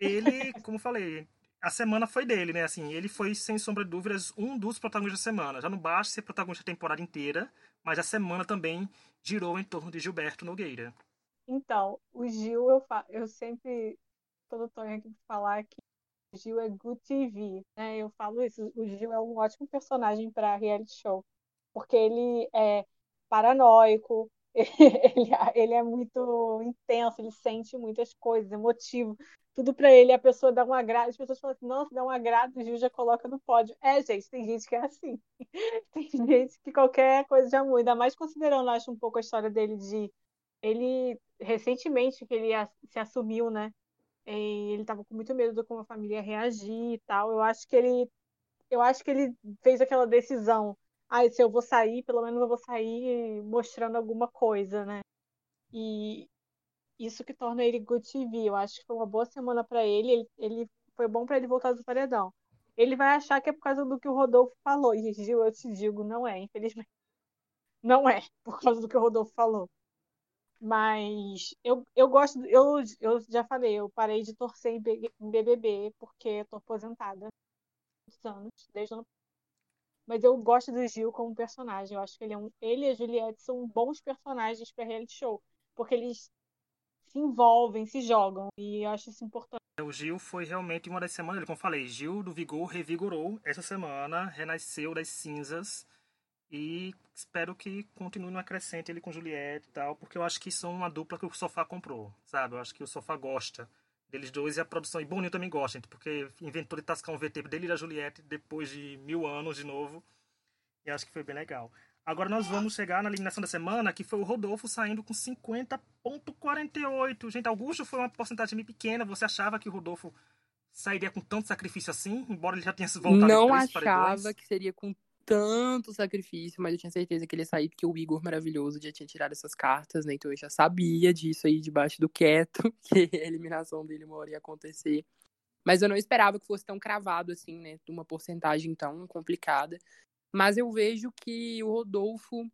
A: ele, como falei, a semana foi dele, né? Assim, ele foi, sem sombra de dúvidas, um dos protagonistas da semana. Já não basta ser protagonista a temporada inteira, mas a semana também girou em torno de Gilberto Nogueira.
D: Então, o Gil, eu, eu sempre todo Tonho aqui falar que o Gil é good TV, né? Eu falo isso, o Gil é um ótimo personagem para reality show, porque ele é paranoico, ele, ele é muito intenso, ele sente muitas coisas, emotivo. Tudo para ele, a pessoa dá um agrado. As pessoas falam assim: nossa, dá um agrado, o Gil já coloca no pódio. É, gente, tem gente que é assim. tem gente que qualquer coisa já muda. Ainda mais considerando, acho, um pouco a história dele de. Ele, recentemente, que ele se assumiu, né? Ele estava com muito medo de como a família ia reagir e tal. Eu acho que ele, eu acho que ele fez aquela decisão. Ah, se eu vou sair, pelo menos eu vou sair mostrando alguma coisa, né? E isso que torna ele good TV. Eu acho que foi uma boa semana para ele. ele. Ele foi bom para ele voltar do paredão. Ele vai achar que é por causa do que o Rodolfo falou. E Gil, eu te digo, não é, infelizmente. Não é por causa do que o Rodolfo falou. Mas eu, eu gosto, eu, eu já falei, eu parei de torcer em BBB porque eu tô aposentada há anos, desde ano mas eu gosto do Gil como personagem. Eu acho que ele, é um, ele e a Juliette são bons personagens para reality show, porque eles se envolvem, se jogam, e eu acho isso importante.
A: O Gil foi realmente uma das semanas, como eu falei, Gil do Vigor revigorou essa semana, renasceu das cinzas e espero que continue no acrescente ele com Juliette e tal, porque eu acho que são uma dupla que o Sofá comprou, sabe? Eu acho que o Sofá gosta deles dois e a produção. E Boninho também gosta, porque inventou de tascar um VT dele e da Juliette depois de mil anos de novo. E acho que foi bem legal. Agora nós vamos chegar na eliminação da semana, que foi o Rodolfo saindo com 50,48. Gente, Augusto foi uma porcentagem bem pequena. Você achava que o Rodolfo sairia com tanto sacrifício assim? Embora ele já tenha se voltado
C: Não achava que seria com tanto sacrifício, mas eu tinha certeza que ele ia sair porque o Igor maravilhoso já tinha tirado essas cartas, né? Então eu já sabia disso aí debaixo do quieto, que a eliminação dele uma hora ia acontecer. Mas eu não esperava que fosse tão cravado assim, né? Uma porcentagem tão complicada. Mas eu vejo que o Rodolfo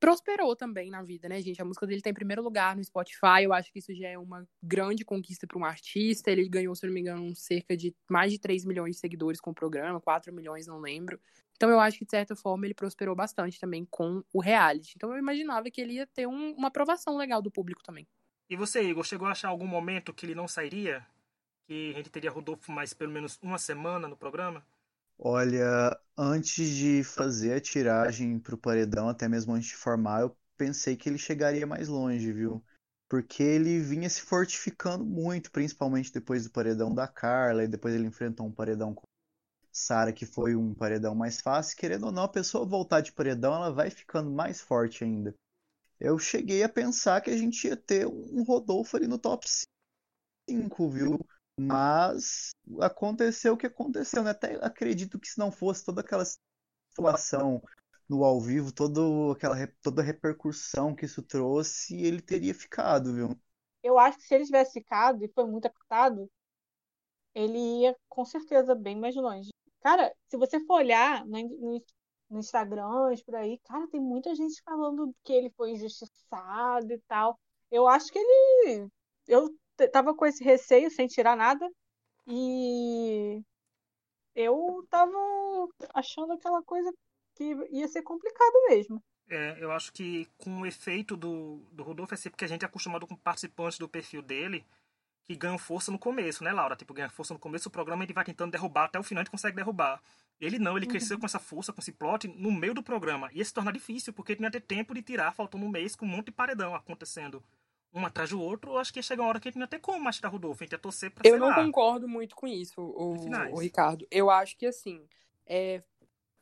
C: prosperou também na vida, né, gente? A música dele tá primeiro lugar no Spotify. Eu acho que isso já é uma grande conquista para um artista. Ele ganhou, se não me engano, cerca de mais de 3 milhões de seguidores com o programa, 4 milhões, não lembro. Então eu acho que, de certa forma, ele prosperou bastante também com o reality. Então eu imaginava que ele ia ter um, uma aprovação legal do público também.
A: E você, Igor, chegou a achar algum momento que ele não sairia? que a gente teria Rodolfo mais pelo menos uma semana no programa?
B: Olha, antes de fazer a tiragem pro paredão, até mesmo antes de formar, eu pensei que ele chegaria mais longe, viu? Porque ele vinha se fortificando muito, principalmente depois do paredão da Carla, e depois ele enfrentou um paredão com Sara, que foi um paredão mais fácil. Querendo ou não, a pessoa voltar de paredão, ela vai ficando mais forte ainda. Eu cheguei a pensar que a gente ia ter um Rodolfo ali no top 5, viu? Mas aconteceu o que aconteceu, né? Até acredito que se não fosse toda aquela situação no ao vivo, todo aquela, toda a repercussão que isso trouxe, ele teria ficado, viu?
D: Eu acho que se ele tivesse ficado e foi muito apertado, ele ia com certeza bem mais longe. Cara, se você for olhar no, no, no Instagram, por aí, cara, tem muita gente falando que ele foi injustiçado e tal. Eu acho que ele. Eu tava com esse receio, sem tirar nada, e eu tava achando aquela coisa que ia ser complicado mesmo.
A: É, eu acho que com o efeito do, do Rodolfo é sempre que a gente é acostumado com participantes do perfil dele que ganham força no começo, né, Laura? Tipo, ganha força no começo do programa, ele vai tentando derrubar até o final, a gente consegue derrubar. Ele não, ele uhum. cresceu com essa força, com esse plot no meio do programa. Ia se tornar difícil, porque ele não ia ter tempo de tirar, faltando um mês com um monte de paredão acontecendo um atrás do outro, eu acho que ia chegar uma hora que a gente não ia ter como mais tirar Rodolfo, a gente ia torcer pra,
C: Eu não lá, concordo muito com isso, o, o, Ricardo. Eu acho que, assim, é,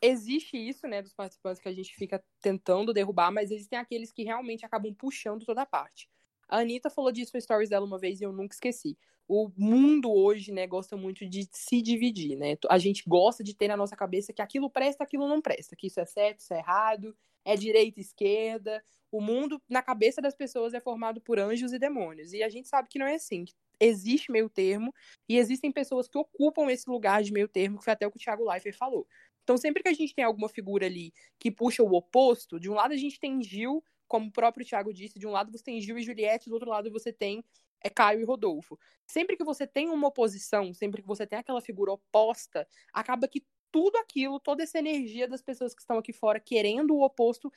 C: existe isso, né, dos participantes que a gente fica tentando derrubar, mas existem aqueles que realmente acabam puxando toda a parte. A Anitta falou disso no stories dela uma vez e eu nunca esqueci. O mundo hoje, né, gosta muito de se dividir, né? A gente gosta de ter na nossa cabeça que aquilo presta, aquilo não presta, que isso é certo, isso é errado, é direita, esquerda. O mundo, na cabeça das pessoas, é formado por anjos e demônios. E a gente sabe que não é assim. Existe meio termo e existem pessoas que ocupam esse lugar de meio termo, que foi até o que o Thiago Leifert falou. Então, sempre que a gente tem alguma figura ali que puxa o oposto, de um lado a gente tem Gil, como o próprio Thiago disse, de um lado você tem Gil e Juliette, do outro lado você tem é Caio e Rodolfo. Sempre que você tem uma oposição, sempre que você tem aquela figura oposta, acaba que tudo aquilo, toda essa energia das pessoas que estão aqui fora querendo o oposto,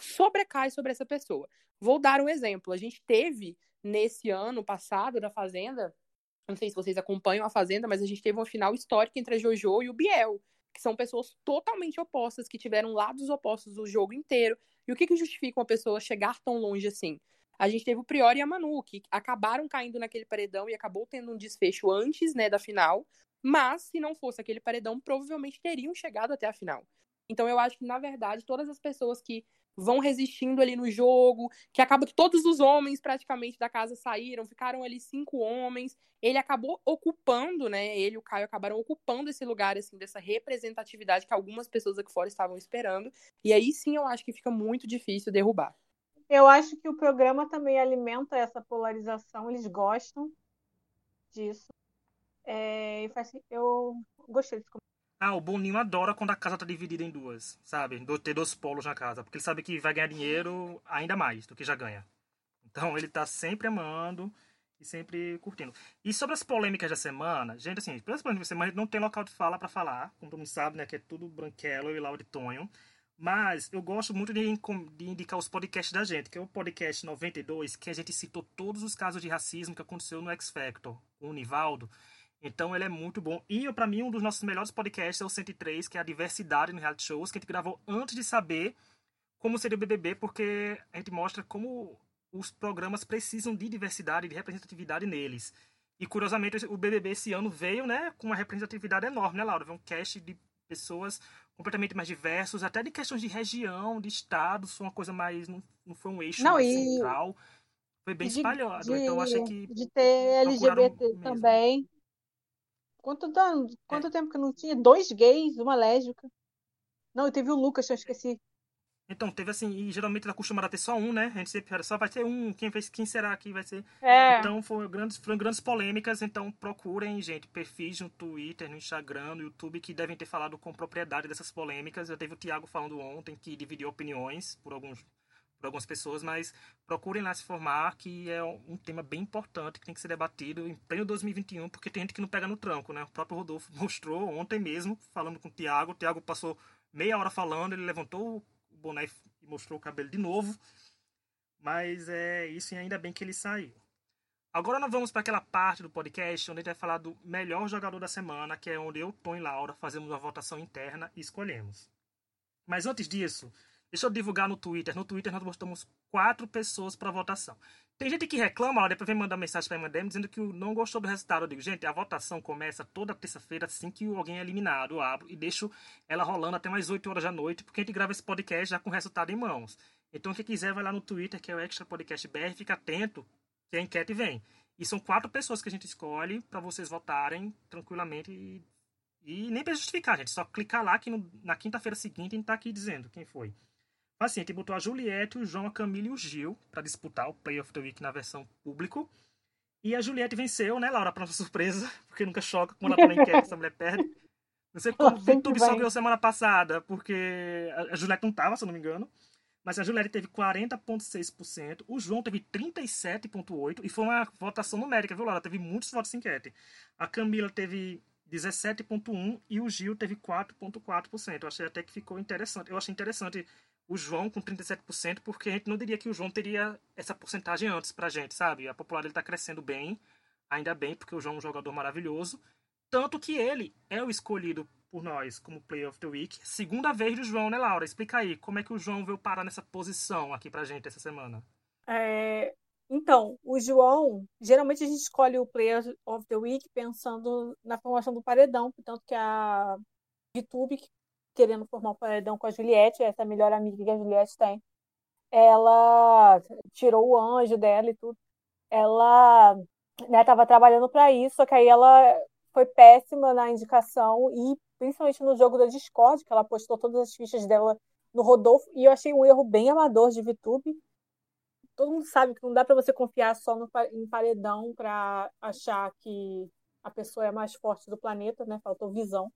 C: sobrecai sobre essa pessoa. Vou dar um exemplo. A gente teve nesse ano passado da Fazenda, não sei se vocês acompanham a Fazenda, mas a gente teve uma final histórica entre a JoJo e o Biel que são pessoas totalmente opostas, que tiveram lados opostos o jogo inteiro. E o que, que justifica uma pessoa chegar tão longe assim? A gente teve o Priori e a Manu, que acabaram caindo naquele paredão e acabou tendo um desfecho antes né, da final. Mas, se não fosse aquele paredão, provavelmente teriam chegado até a final. Então, eu acho que, na verdade, todas as pessoas que vão resistindo ali no jogo, que acaba que todos os homens praticamente da casa saíram, ficaram ali cinco homens. Ele acabou ocupando, né? Ele e o Caio acabaram ocupando esse lugar assim dessa representatividade que algumas pessoas aqui fora estavam esperando. E aí sim eu acho que fica muito difícil derrubar.
D: Eu acho que o programa também alimenta essa polarização, eles gostam disso. É, eu gostei desse
A: ah, o Boninho adora quando a casa tá dividida em duas, sabe? Ter dois polos na casa. Porque ele sabe que vai ganhar dinheiro ainda mais do que já ganha. Então ele tá sempre amando e sempre curtindo. E sobre as polêmicas da semana, gente, assim, pelas polêmicas da semana não tem local de fala para falar, como todo mundo sabe, né? Que é tudo Branquelo e Laura Tonho. Mas eu gosto muito de, de, indicar os podcasts da gente, que é o podcast 92, que a gente citou todos os casos de racismo que aconteceu no X Factor, com o Nivaldo. Então ele é muito bom. E para mim, um dos nossos melhores podcasts é o 103, que é a diversidade no reality shows, que a gente gravou antes de saber como seria o BBB, porque a gente mostra como os programas precisam de diversidade de representatividade neles. E curiosamente, o BBB esse ano veio, né, com uma representatividade enorme, né, Laura? Veio um cast de pessoas completamente mais diversos, até de questões de região, de estados, foi uma coisa mais. Não, não foi um eixo não, e... central. Foi bem de, espalhado. De, então acho que.
D: De ter LGBT também. Quanto, quanto é. tempo que não tinha? Dois gays, uma lésbica. Não, teve o Lucas, eu esqueci.
A: Então, teve assim, e geralmente era acostumado a ter só um, né? A gente sempre só vai ter um, quem, fez, quem será que vai ser?
D: É.
A: Então, foram grandes, foram grandes polêmicas, então procurem, gente, perfis no Twitter, no Instagram, no YouTube, que devem ter falado com propriedade dessas polêmicas. Já teve o Thiago falando ontem, que dividiu opiniões por alguns por algumas pessoas, mas procurem lá se formar, que é um tema bem importante que tem que ser debatido em pleno 2021, porque tem gente que não pega no tranco, né? O próprio Rodolfo mostrou ontem mesmo, falando com o Tiago. O Tiago passou meia hora falando, ele levantou o boné e mostrou o cabelo de novo. Mas é isso, e ainda bem que ele saiu. Agora nós vamos para aquela parte do podcast onde a gente vai falar do melhor jogador da semana, que é onde eu, Tom e Laura fazemos uma votação interna e escolhemos. Mas antes disso, deixa eu divulgar no Twitter. No Twitter nós botamos quatro pessoas para votação. Tem gente que reclama, ó, depois vem mandar mensagem para mim dizendo que não gostou do resultado. Eu digo, gente, a votação começa toda terça-feira assim que alguém é eliminado. Eu abro e deixo ela rolando até mais 8 horas da noite, porque a gente grava esse podcast já com o resultado em mãos. Então, quem quiser, vai lá no Twitter, que é o Extra Podcast BR, fica atento que a enquete vem. E são quatro pessoas que a gente escolhe para vocês votarem tranquilamente e, e nem para justificar, gente. Só clicar lá que no, na quinta-feira seguinte a gente tá aqui dizendo quem foi. Assim, a gente botou a Juliette, o João, a Camila e o Gil para disputar o Play of the Week na versão público. E a Juliette venceu, né, Laura? Pra nossa surpresa, porque nunca choca quando ela tá na enquete, essa mulher perde. Não sei como o YouTube só ganhou semana passada, porque a Juliette não tava, se eu não me engano. Mas a Juliette teve 40,6%, o João teve 37,8%, e foi uma votação numérica, viu, Laura? Teve muitos votos em enquete. A Camila teve 17,1% e o Gil teve 4,4%. Eu achei até que ficou interessante. Eu achei interessante o João com 37%, porque a gente não diria que o João teria essa porcentagem antes pra gente, sabe? A popularidade está crescendo bem, ainda bem, porque o João é um jogador maravilhoso. Tanto que ele é o escolhido por nós como Player of the Week. Segunda vez do João, né, Laura? Explica aí, como é que o João veio parar nessa posição aqui pra gente essa semana?
D: É, então, o João, geralmente a gente escolhe o Player of the Week pensando na formação do paredão, tanto que a YouTube, querendo formar um paredão com a Juliette, essa a melhor amiga que a Juliette tem. Ela tirou o anjo dela e tudo. Ela né, tava trabalhando para isso, só que aí ela foi péssima na indicação e principalmente no jogo da Discord, que ela postou todas as fichas dela no Rodolfo, e eu achei um erro bem amador de VTube. Todo mundo sabe que não dá para você confiar só no, em paredão para achar que a pessoa é mais forte do planeta, né? Faltou visão.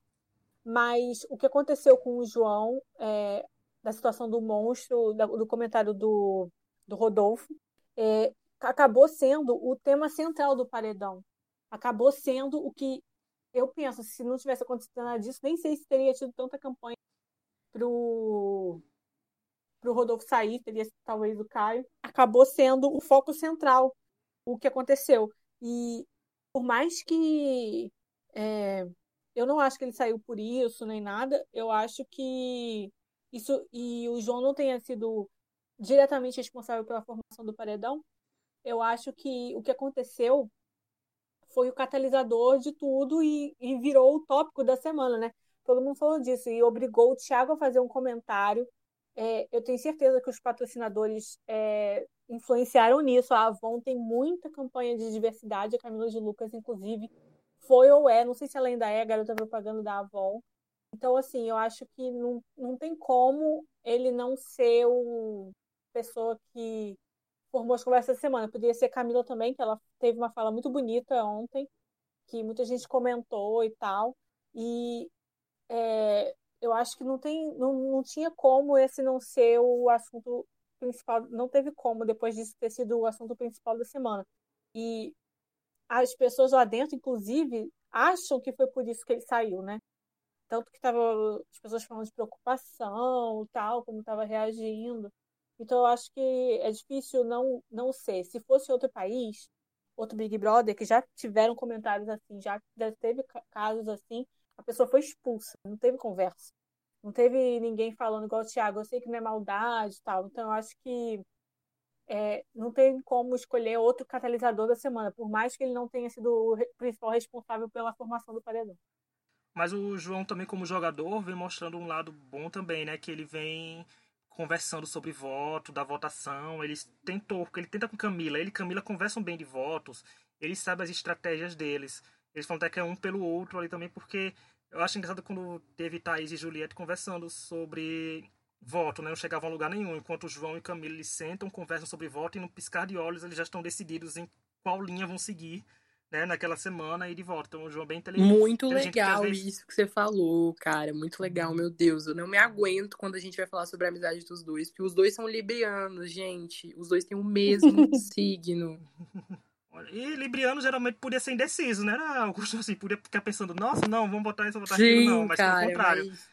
D: Mas o que aconteceu com o João, é, da situação do monstro, do comentário do, do Rodolfo, é, acabou sendo o tema central do paredão. Acabou sendo o que eu penso, se não tivesse acontecido nada disso, nem sei se teria tido tanta campanha pro, pro Rodolfo sair, teria sido talvez o Caio. Acabou sendo o foco central o que aconteceu. E por mais que é, eu não acho que ele saiu por isso nem nada. Eu acho que isso e o João não tenha sido diretamente responsável pela formação do paredão. Eu acho que o que aconteceu foi o catalisador de tudo e, e virou o tópico da semana, né? Todo mundo falou disso e obrigou o Thiago a fazer um comentário. É, eu tenho certeza que os patrocinadores é, influenciaram nisso. A Avon tem muita campanha de diversidade, a Camila de Lucas, inclusive, foi ou é, não sei se ela ainda é garota propaganda da Avon. Então, assim, eu acho que não, não tem como ele não ser o pessoa que formou as conversas essa semana. Poderia ser Camila também, que ela teve uma fala muito bonita ontem, que muita gente comentou e tal. E é, eu acho que não tem, não, não tinha como esse não ser o assunto principal, não teve como depois disso ter sido o assunto principal da semana. E as pessoas lá dentro, inclusive, acham que foi por isso que ele saiu, né? Tanto que tava as pessoas falando de preocupação, tal, como estava reagindo. Então eu acho que é difícil não não ser. Se fosse outro país, outro Big Brother que já tiveram comentários assim, já teve casos assim, a pessoa foi expulsa, não teve conversa. Não teve ninguém falando igual o Thiago, eu sei que não é maldade tal. Então eu acho que é, não tem como escolher outro catalisador da semana, por mais que ele não tenha sido o principal responsável pela formação do paredão.
A: Mas o João também como jogador vem mostrando um lado bom também, né? Que ele vem conversando sobre voto, da votação. Ele tentou, porque ele tenta com Camila. Ele e Camila conversam bem de votos. Ele sabe as estratégias deles. Eles falam até que é um pelo outro ali também, porque eu acho engraçado quando teve Thaís e Juliette conversando sobre voto, né? Não chegavam a lugar nenhum. Enquanto João e Camila eles sentam, conversam sobre voto e no piscar de olhos eles já estão decididos em qual linha vão seguir, né? Naquela semana e de volta. Então o João é bem inteligente.
C: Muito legal vezes... isso que você falou, cara. Muito legal, meu Deus. Eu não me aguento quando a gente vai falar sobre a amizade dos dois, porque os dois são librianos, gente. Os dois têm o mesmo signo.
A: E Libriano geralmente podia ser indeciso, né? Augusto, assim, podia ficar pensando, nossa, não, vamos botar isso, vamos botar Sim, aquilo, não. Mas cara, pelo contrário. Mas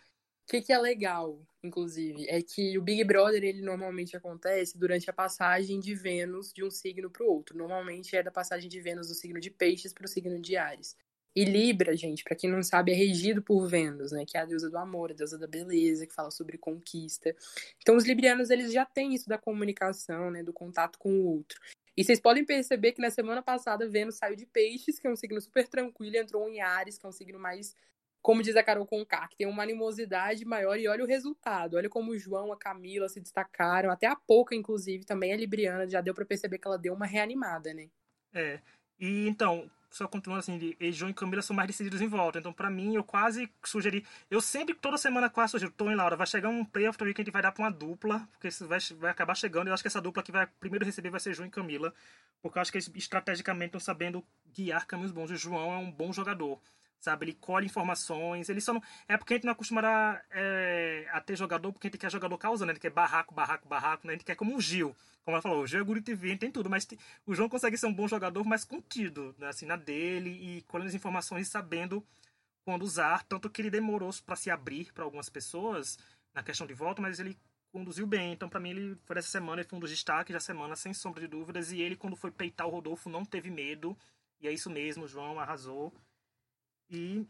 C: que, que é legal, inclusive, é que o Big Brother, ele normalmente acontece durante a passagem de Vênus de um signo para o outro. Normalmente é da passagem de Vênus do signo de Peixes para o signo de Ares. E Libra, gente, para quem não sabe, é regido por Vênus, né? Que é a deusa do amor, a deusa da beleza, que fala sobre conquista. Então, os librianos, eles já têm isso da comunicação, né? Do contato com o outro. E vocês podem perceber que na semana passada, Vênus saiu de Peixes, que é um signo super tranquilo, e entrou em Ares, que é um signo mais, como diz a Carol Conká, que tem uma animosidade maior. E olha o resultado. Olha como o João, a Camila se destacaram. Até a Pouca, inclusive, também é libriana. Já deu para perceber que ela deu uma reanimada, né?
A: É. E então, só continuando assim, de João e Camila são mais decididos em volta. Então, para mim, eu quase sugeri. Eu sempre, toda semana, quase sugiro, Tom e Laura, vai chegar um playoff também que a gente vai dar pra uma dupla, porque isso vai, vai acabar chegando. Eu acho que essa dupla que vai primeiro receber vai ser João e Camila, porque eu acho que eles estrategicamente estão sabendo guiar caminhos bons. O João é um bom jogador sabe? Ele colhe informações, ele só não... É porque a gente não acostuma é, a ter jogador, porque a gente quer jogador causando, né? A gente quer barraco, barraco, barraco, né? A gente quer como o Gil, como ela falou, o Gil é Guri TV, tem tudo, mas o João consegue ser um bom jogador, mas contido, né? assim, na dele, e colhendo as informações e sabendo quando usar, tanto que ele demorou para se abrir para algumas pessoas na questão de voto, mas ele conduziu bem. Então, para mim, ele foi essa semana, ele foi um dos destaques da semana, sem sombra de dúvidas. E ele, quando foi peitar o Rodolfo, não teve medo. E é isso mesmo, o João arrasou. E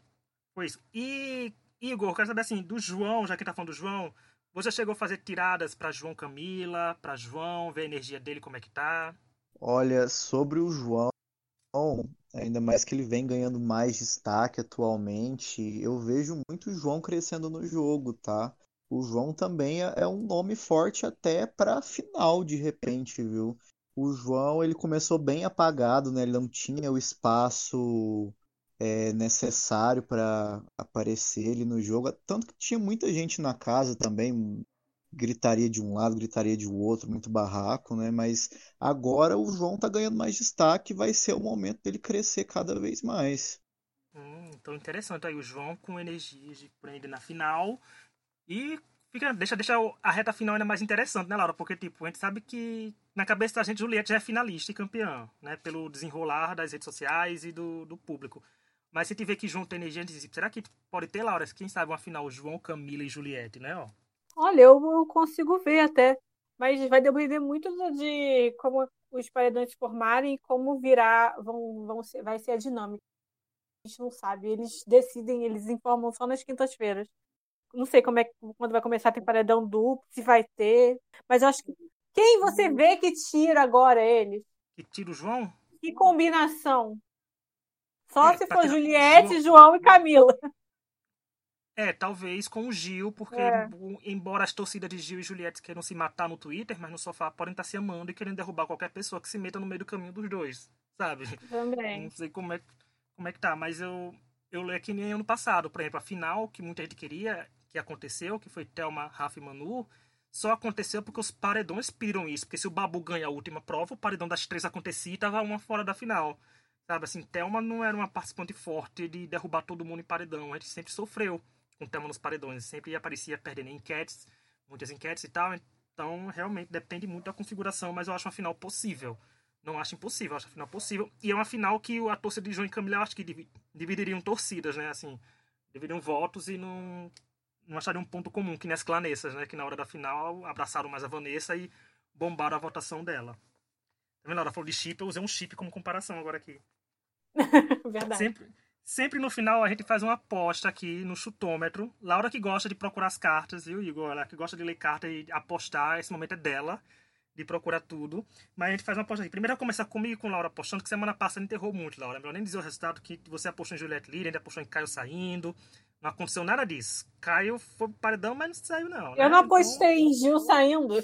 A: foi isso. E, Igor, quero saber assim, do João, já que tá falando do João, você chegou a fazer tiradas para João Camila, para João, ver a energia dele como é que tá?
B: Olha, sobre o João, ainda mais que ele vem ganhando mais destaque atualmente, eu vejo muito o João crescendo no jogo, tá? O João também é, é um nome forte até para final de repente, viu? O João, ele começou bem apagado, né? Ele não tinha o espaço é, necessário para aparecer ele no jogo. Tanto que tinha muita gente na casa também, gritaria de um lado, gritaria de outro, muito barraco, né? Mas agora o João tá ganhando mais destaque, vai ser o momento dele crescer cada vez mais.
A: Hum, então interessante aí o João com energia de prender na final e fica, deixa, deixa a reta final ainda mais interessante, né, Laura? Porque, tipo, a gente sabe que na cabeça da gente, Juliette já é finalista e campeã, né? Pelo desenrolar das redes sociais e do, do público. Mas se tiver que juntar energia, será que pode ter, Laura? Quem sabe uma final João, Camila e Juliette, né? Ó.
D: Olha, eu, consigo ver até. Mas vai depender muito de como os paredões se formarem e como virar, vão, vão ser, vai ser a dinâmica. A gente não sabe. Eles decidem, eles informam só nas quintas-feiras. Não sei como é quando vai começar a ter paredão duplo, se vai ter. Mas eu acho que. Quem você vê que tira agora eles?
A: Que tira o João?
D: Que combinação. Só é, se for Juliette, João... João e Camila.
A: É, talvez com o Gil, porque é. embora as torcidas de Gil e Juliette queiram se matar no Twitter, mas no sofá podem estar se amando e querendo derrubar qualquer pessoa que se meta no meio do caminho dos dois, sabe?
D: Também.
A: Não sei como é, como é que tá, mas eu, eu leio que nem ano passado, por exemplo, a final que muita gente queria, que aconteceu, que foi Thelma, Rafa e Manu, só aconteceu porque os paredões piram isso, porque se o Babu ganha a última prova, o paredão das três acontecia e tava uma fora da final. Sabe, assim, Thelma não era uma participante forte de derrubar todo mundo em paredão. A gente sempre sofreu com Thelma nos paredões. Sempre aparecia perdendo enquetes, muitas enquetes e tal. Então, realmente, depende muito da configuração, mas eu acho uma final possível. Não acho impossível, acho uma final possível. E é uma final que a torcida de João e Camila, eu acho que dividiriam torcidas, né? Assim, dividiriam votos e não, não achariam um ponto comum, que nas Clanessas, né? Que na hora da final abraçaram mais a Vanessa e bombaram a votação dela. Tá vendo? Ela falou de chip, eu usei um chip como comparação agora aqui.
D: Verdade.
A: Sempre, sempre no final a gente faz uma aposta aqui no chutômetro. Laura que gosta de procurar as cartas, viu, Igor? Ela que gosta de ler carta e apostar, esse momento é dela, de procurar tudo. Mas a gente faz uma aposta aqui. Primeiro vai começar comigo e com Laura apostando, que semana passada enterrou muito, Laura. Melhor nem dizer o resultado que você apostou em Juliette Lira, ainda apostou em Caio saindo. Não aconteceu nada disso. Caio foi paredão, mas não saiu, não.
D: Né? Eu não apostei então... em Gil saindo.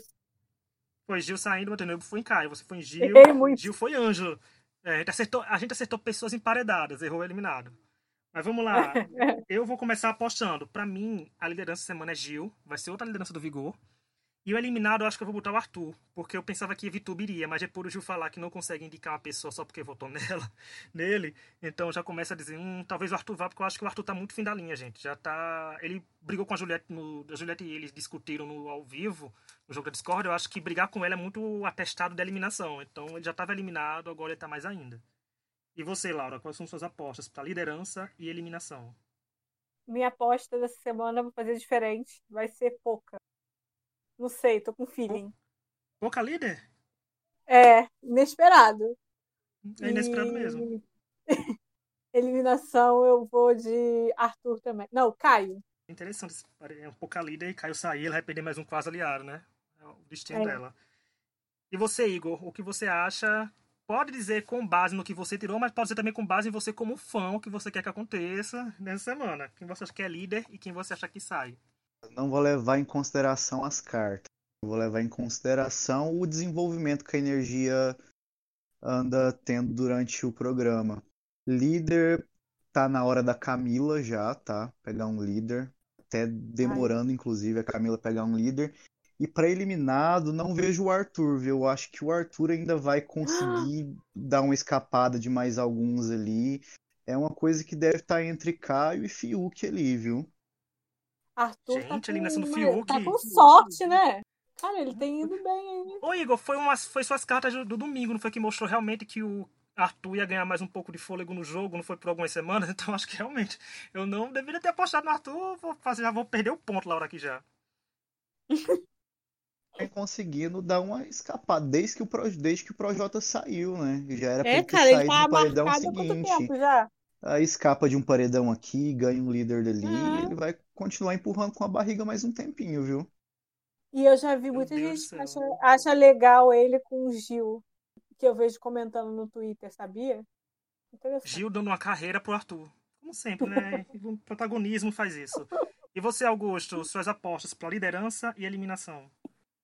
A: Foi Gil saindo, Montenegro foi em Caio. Você foi em Gil. Gil foi Ângelo. É, a, gente acertou, a gente acertou pessoas emparedadas, errou eliminado. Mas vamos lá. Eu vou começar apostando. Para mim, a liderança da semana é Gil. Vai ser outra liderança do Vigor. E o eliminado, eu acho que eu vou botar o Arthur. Porque eu pensava que Vitor iria, mas depois o Gil falar que não consegue indicar uma pessoa só porque votou nela, nele. Então já começa a dizer, hum, talvez o Arthur vá, porque eu acho que o Arthur tá muito fim da linha, gente. Já tá. Ele brigou com a Juliette, no... a Juliette e eles discutiram no ao vivo, no jogo da Discord. Eu acho que brigar com ela é muito atestado de eliminação. Então ele já estava eliminado, agora ele tá mais ainda. E você, Laura, quais são suas apostas para liderança e eliminação?
D: minha aposta dessa semana vou fazer diferente. Vai ser pouca. Não sei, tô com feeling.
A: Pouca líder?
D: É, inesperado.
A: É inesperado
D: E-
A: mesmo.
D: Eliminação, eu vou de Arthur também. Não, Caio.
A: Interessante. É um pouca líder e Caio sair, ela vai perder mais um quase aliado, né? É o destino
D: É.
A: dela. E você, Igor, o que você acha? Pode dizer com base no que você tirou, mas pode dizer também com base em você como fã, o que você quer que aconteça nessa semana. Quem você acha que é líder e quem você acha que sai.
B: Não vou levar em consideração as cartas. Eu vou levar em consideração o desenvolvimento que a energia anda tendo durante o programa. Líder tá na hora da Camila já, tá? Pegar um líder. Até demorando, inclusive, a Camila pegar um líder. E para eliminado, não vejo o Arthur, viu? Eu acho que o Arthur ainda vai conseguir dar uma escapada de mais alguns ali. É uma coisa que deve estar entre Caio e Fiuk ali, viu?
D: Arthur tá
A: Gente,
D: com,
A: eliminação do
D: uma-
A: Fiuk.
D: tá com sorte, né? Cara, ele tem ido bem aí.
A: Ô, Igor, foi, umas, foi suas cartas do, do domingo, não foi que mostrou realmente que o Arthur ia ganhar mais um pouco de fôlego no jogo, não foi por algumas semanas? Então acho que realmente eu não deveria ter apostado no Arthur, vou fazer, já vou perder o ponto, Laura, aqui já.
B: vem conseguindo dar uma escapada desde que o, Pro, desde que o Projota saiu, né? Já era pra
D: É,
B: ele ter
D: cara, ele
B: saído
D: tá
B: no paredão
D: marcado há quanto
B: seguinte.
D: tempo já?
B: Aí escapa de um paredão aqui, ganha um líder dali,
D: Uhum.
B: e ele vai continuar empurrando com a barriga mais um tempinho, viu?
D: E eu já vi
A: Meu
D: muita
A: Deus
D: gente que acha, acha legal ele com o Gil, que eu vejo comentando no Twitter, sabia?
A: Gil dando uma carreira pro Arthur. Como sempre, né? O protagonismo faz isso. E você, Augusto, suas apostas para liderança e eliminação?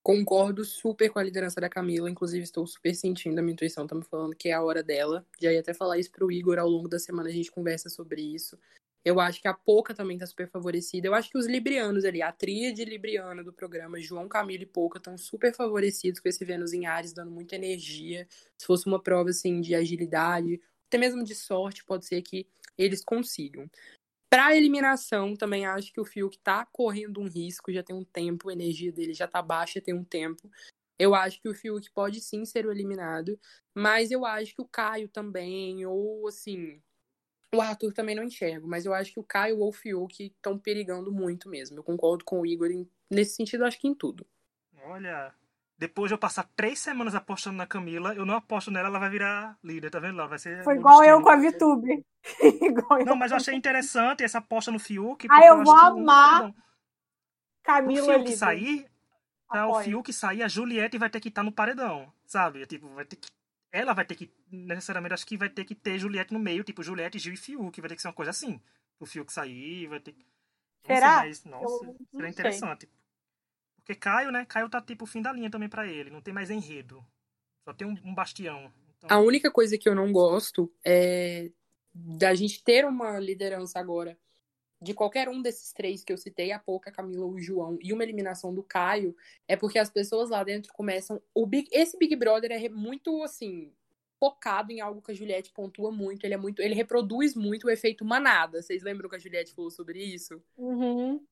C: Concordo super com a liderança da Camila, inclusive estou super sentindo, a minha intuição tá me falando que é a hora dela. Já ia até falar isso pro Igor ao longo da semana, a gente conversa sobre isso. Eu acho que a Poca também tá super favorecida. Eu acho que os librianos ali, a tríade libriana do programa, João, Camila e Poca, estão super favorecidos com esse Vênus em Ares, dando muita energia. Se fosse uma prova, assim, de agilidade, até mesmo de sorte, pode ser que eles consigam. Pra eliminação, também acho que o Fiuk tá correndo um risco, já tem um tempo, a energia dele já tá baixa tem um tempo. Eu acho que o Fiuk pode sim ser eliminado, mas eu acho que o Caio também, ou assim, o Arthur também não enxergo, mas eu acho que o Caio ou o Fiuk estão perigando muito mesmo. Eu concordo com o Igor nesse sentido, acho que em tudo.
A: Olha, depois de eu passar três semanas apostando na Camila, eu não aposto nela, ela vai virar líder, tá vendo, Laura? Vai ser
D: Foi igual eu
A: destino.
D: com a VTube. igual eu
A: Não, mas eu achei interessante essa aposta no Fiuk.
D: Ah,
A: porque
D: eu vou
A: acho que
D: amar
A: não, O
D: Camila
A: Fiuk
D: líder.
A: sair, pra o. Fiuk sair, a Juliette vai ter que estar no paredão, sabe? Tipo, vai ter que. Ela vai ter que. Necessariamente, acho que vai ter que ter Juliette no meio, tipo, Juliette, Gil e Fiuk. Vai ter que ser uma coisa assim. O Fiuk sair, vai ter que.
D: Será?
A: sei, mas, nossa,
D: Eu não
A: seria
D: sei.
A: Porque Caio, né? Caio tá tipo o fim da linha também pra ele. Não tem mais enredo. Só tem um, um bastião. Então,
C: A única coisa que eu não gosto é da gente ter uma liderança agora de qualquer um desses três que eu citei, a Pouca, a Camila ou o João, e uma eliminação do Caio, é porque as pessoas lá dentro começam. O Big... Esse Big Brother é muito assim. Focado em algo que a Juliette pontua muito. Ele é muito. Ele reproduz muito o efeito manada. Vocês lembram que a Juliette falou sobre isso?
D: Uhum.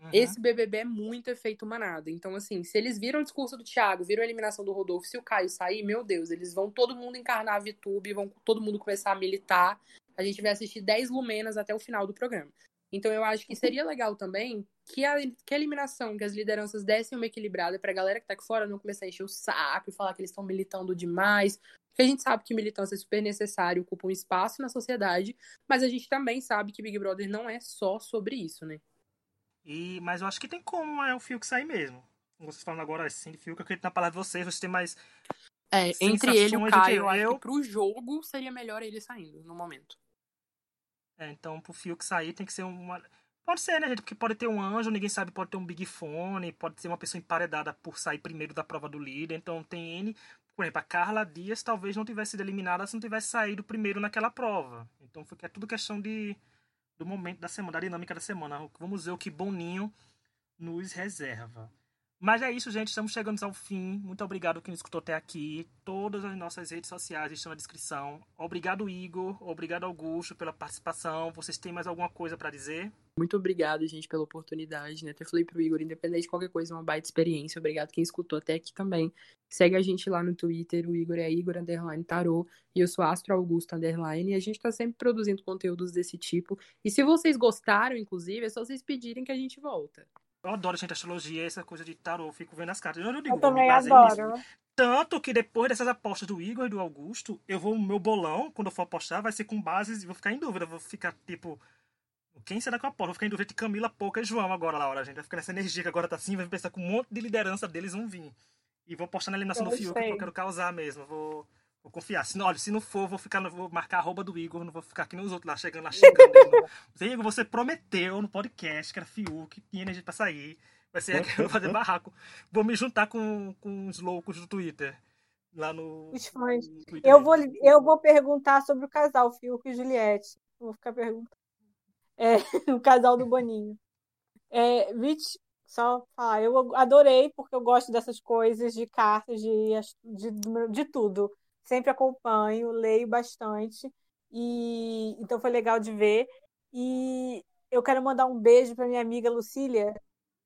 A: Uhum.
C: Esse BBB é muito efeito manada. Então, assim, se eles viram o discurso do Thiago, viram a eliminação do Rodolfo, se o Caio sair, meu Deus, eles vão todo mundo encarnar a VTube, vão todo mundo começar a militar. A gente vai assistir 10 lumenas até o final do programa. Então, eu acho que seria legal também que a, que a eliminação, que as lideranças dessem uma equilibrada pra galera que tá aqui fora não começar a encher o saco e falar que eles estão militando demais. Porque a gente sabe que militância é super necessário, ocupa um espaço na sociedade, mas a gente também sabe que Big Brother não é só sobre isso, né?
A: E, mas eu acho que tem como é o Fiuk sair mesmo. Como vocês falando agora assim de Fiuk, eu acredito na palavra de vocês, vocês têm mais.
C: É, entre ele e o Caio, eu acho
A: eu-
C: que pro jogo seria melhor ele saindo no momento.
A: É, então, pro Fiuk sair tem que ser uma. Pode ser, né, gente? Porque pode ter um anjo, ninguém sabe, pode ter um Big Fone, pode ser uma pessoa emparedada por sair primeiro da prova do líder. Então tem N. Por exemplo, a Carla Dias talvez não tivesse sido eliminada se não tivesse saído primeiro naquela prova. Então foi, é tudo questão de, do momento da semana, da dinâmica da semana. Vamos ver o que Boninho nos reserva. Mas é isso, gente. Estamos chegando ao fim. Muito obrigado quem escutou até aqui. Todas as nossas redes sociais estão na descrição. Obrigado, Igor. Obrigado, Augusto, pela participação. Vocês têm mais alguma coisa para dizer?
C: Muito obrigado, gente, pela oportunidade, né? Até falei pro Igor, independente de qualquer coisa, uma baita experiência. Obrigado quem escutou até aqui também. Segue a gente lá no Twitter, o Igor é Igor Underline Tarô e eu sou Astro Augusto Underline e a gente tá sempre produzindo conteúdos desse tipo. E se vocês gostaram, inclusive, é só vocês pedirem que a gente volta.
A: Eu adoro, gente, astrologia, essa coisa de tarô, fico vendo as cartas. Eu, eu, digo,
D: Eu também adoro.
A: Nisso. Tanto que depois dessas apostas do Igor e do Augusto, eu vou, meu bolão, quando eu for apostar, vai ser com bases, e vou ficar em dúvida, vou ficar tipo. Quem será que eu aposto? Vou ficar em dúvida de Camila, Pouca e João agora, Laura, gente. Vai ficar nessa energia que agora tá assim, vai pensar que um monte de liderança deles vão vir. E vou postar na eliminação
D: Eu
A: do Fiuk, porque eu quero causar mesmo. Vou, vou confiar. Se não, olha, se não for, vou ficar, vou marcar a arroba do Igor, não vou ficar aqui nos outros lá, chegando lá, chegando. Igor, você prometeu no podcast que era Fiuk, que tinha energia pra sair. Vai ser aqui, eu vou fazer barraco. Vou me juntar com, com os loucos do Twitter. Lá no.
D: Os fãs. Eu vou, eu vou perguntar sobre o casal, Fiuk e Juliette. Vou ficar perguntando. É, o casal do Boninho. É, Rich, só falar, eu adorei porque eu gosto dessas coisas de cartas, de, de, de tudo. Sempre acompanho, leio bastante. E então foi legal de ver. E eu quero mandar um beijo para minha amiga Lucília,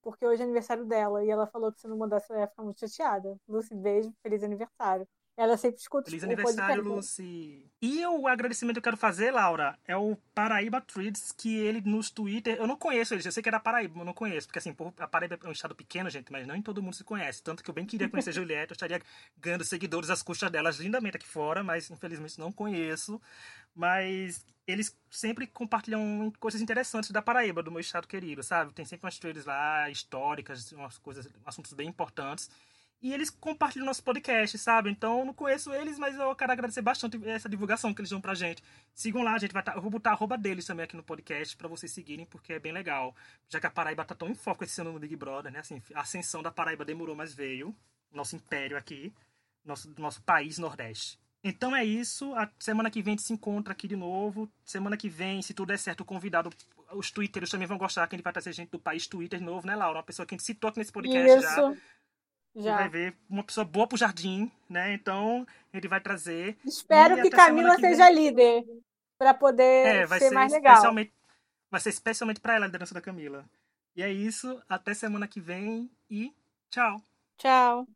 D: porque hoje é aniversário dela. E ela falou que se não mandasse, ela ia ficar muito chateada. Lucy, beijo, feliz aniversário. Ela sempre escuta
A: Feliz aniversário. Lucy. E o agradecimento que eu quero fazer, Laura, é o Paraíba Treats, que ele nos Twitter. Eu não conheço eles, eu sei que é da Paraíba, mas eu não conheço. Porque assim, a Paraíba é um estado pequeno, gente, mas não em todo mundo se conhece. Tanto que eu bem queria conhecer a Juliette, eu estaria ganhando seguidores às custas delas lindamente aqui fora, mas infelizmente não conheço. Mas eles sempre compartilham coisas interessantes da Paraíba, do meu estado querido, sabe? Tem sempre umas traders lá históricas, umas coisas, assuntos bem importantes. E eles compartilham nosso podcast, sabe? Então eu não conheço eles, mas eu quero agradecer bastante essa divulgação que eles dão pra gente. Sigam lá, gente. Vai tá, eu vou botar a arroba deles também aqui no podcast pra vocês seguirem, porque é bem legal. Já que a Paraíba tá tão em foco esse ano no Big Brother, né? Assim, a ascensão da Paraíba demorou, mas veio. Nosso império aqui, nosso, nosso país Nordeste. Então é isso. A semana que vem a gente se encontra aqui de novo. Semana que vem, se tudo der certo, o convidado. Os twitteiros também vão gostar, que a gente vai trazer gente do país Twitter de novo, né, Laura? Uma pessoa que a gente citou aqui nesse podcast já.
D: Isso.
A: Você
D: Já.
A: vai ver uma pessoa boa pro jardim, né? Então, ele vai trazer.
D: Espero
A: E
D: que Camila
A: que
D: seja
A: vem.
D: líder para poder
A: É, vai
D: ser
A: ser,
D: mais legal.
A: especialmente. Vai ser especialmente pra ela a liderança da Camila. E é isso. Até semana que vem e tchau.
D: Tchau.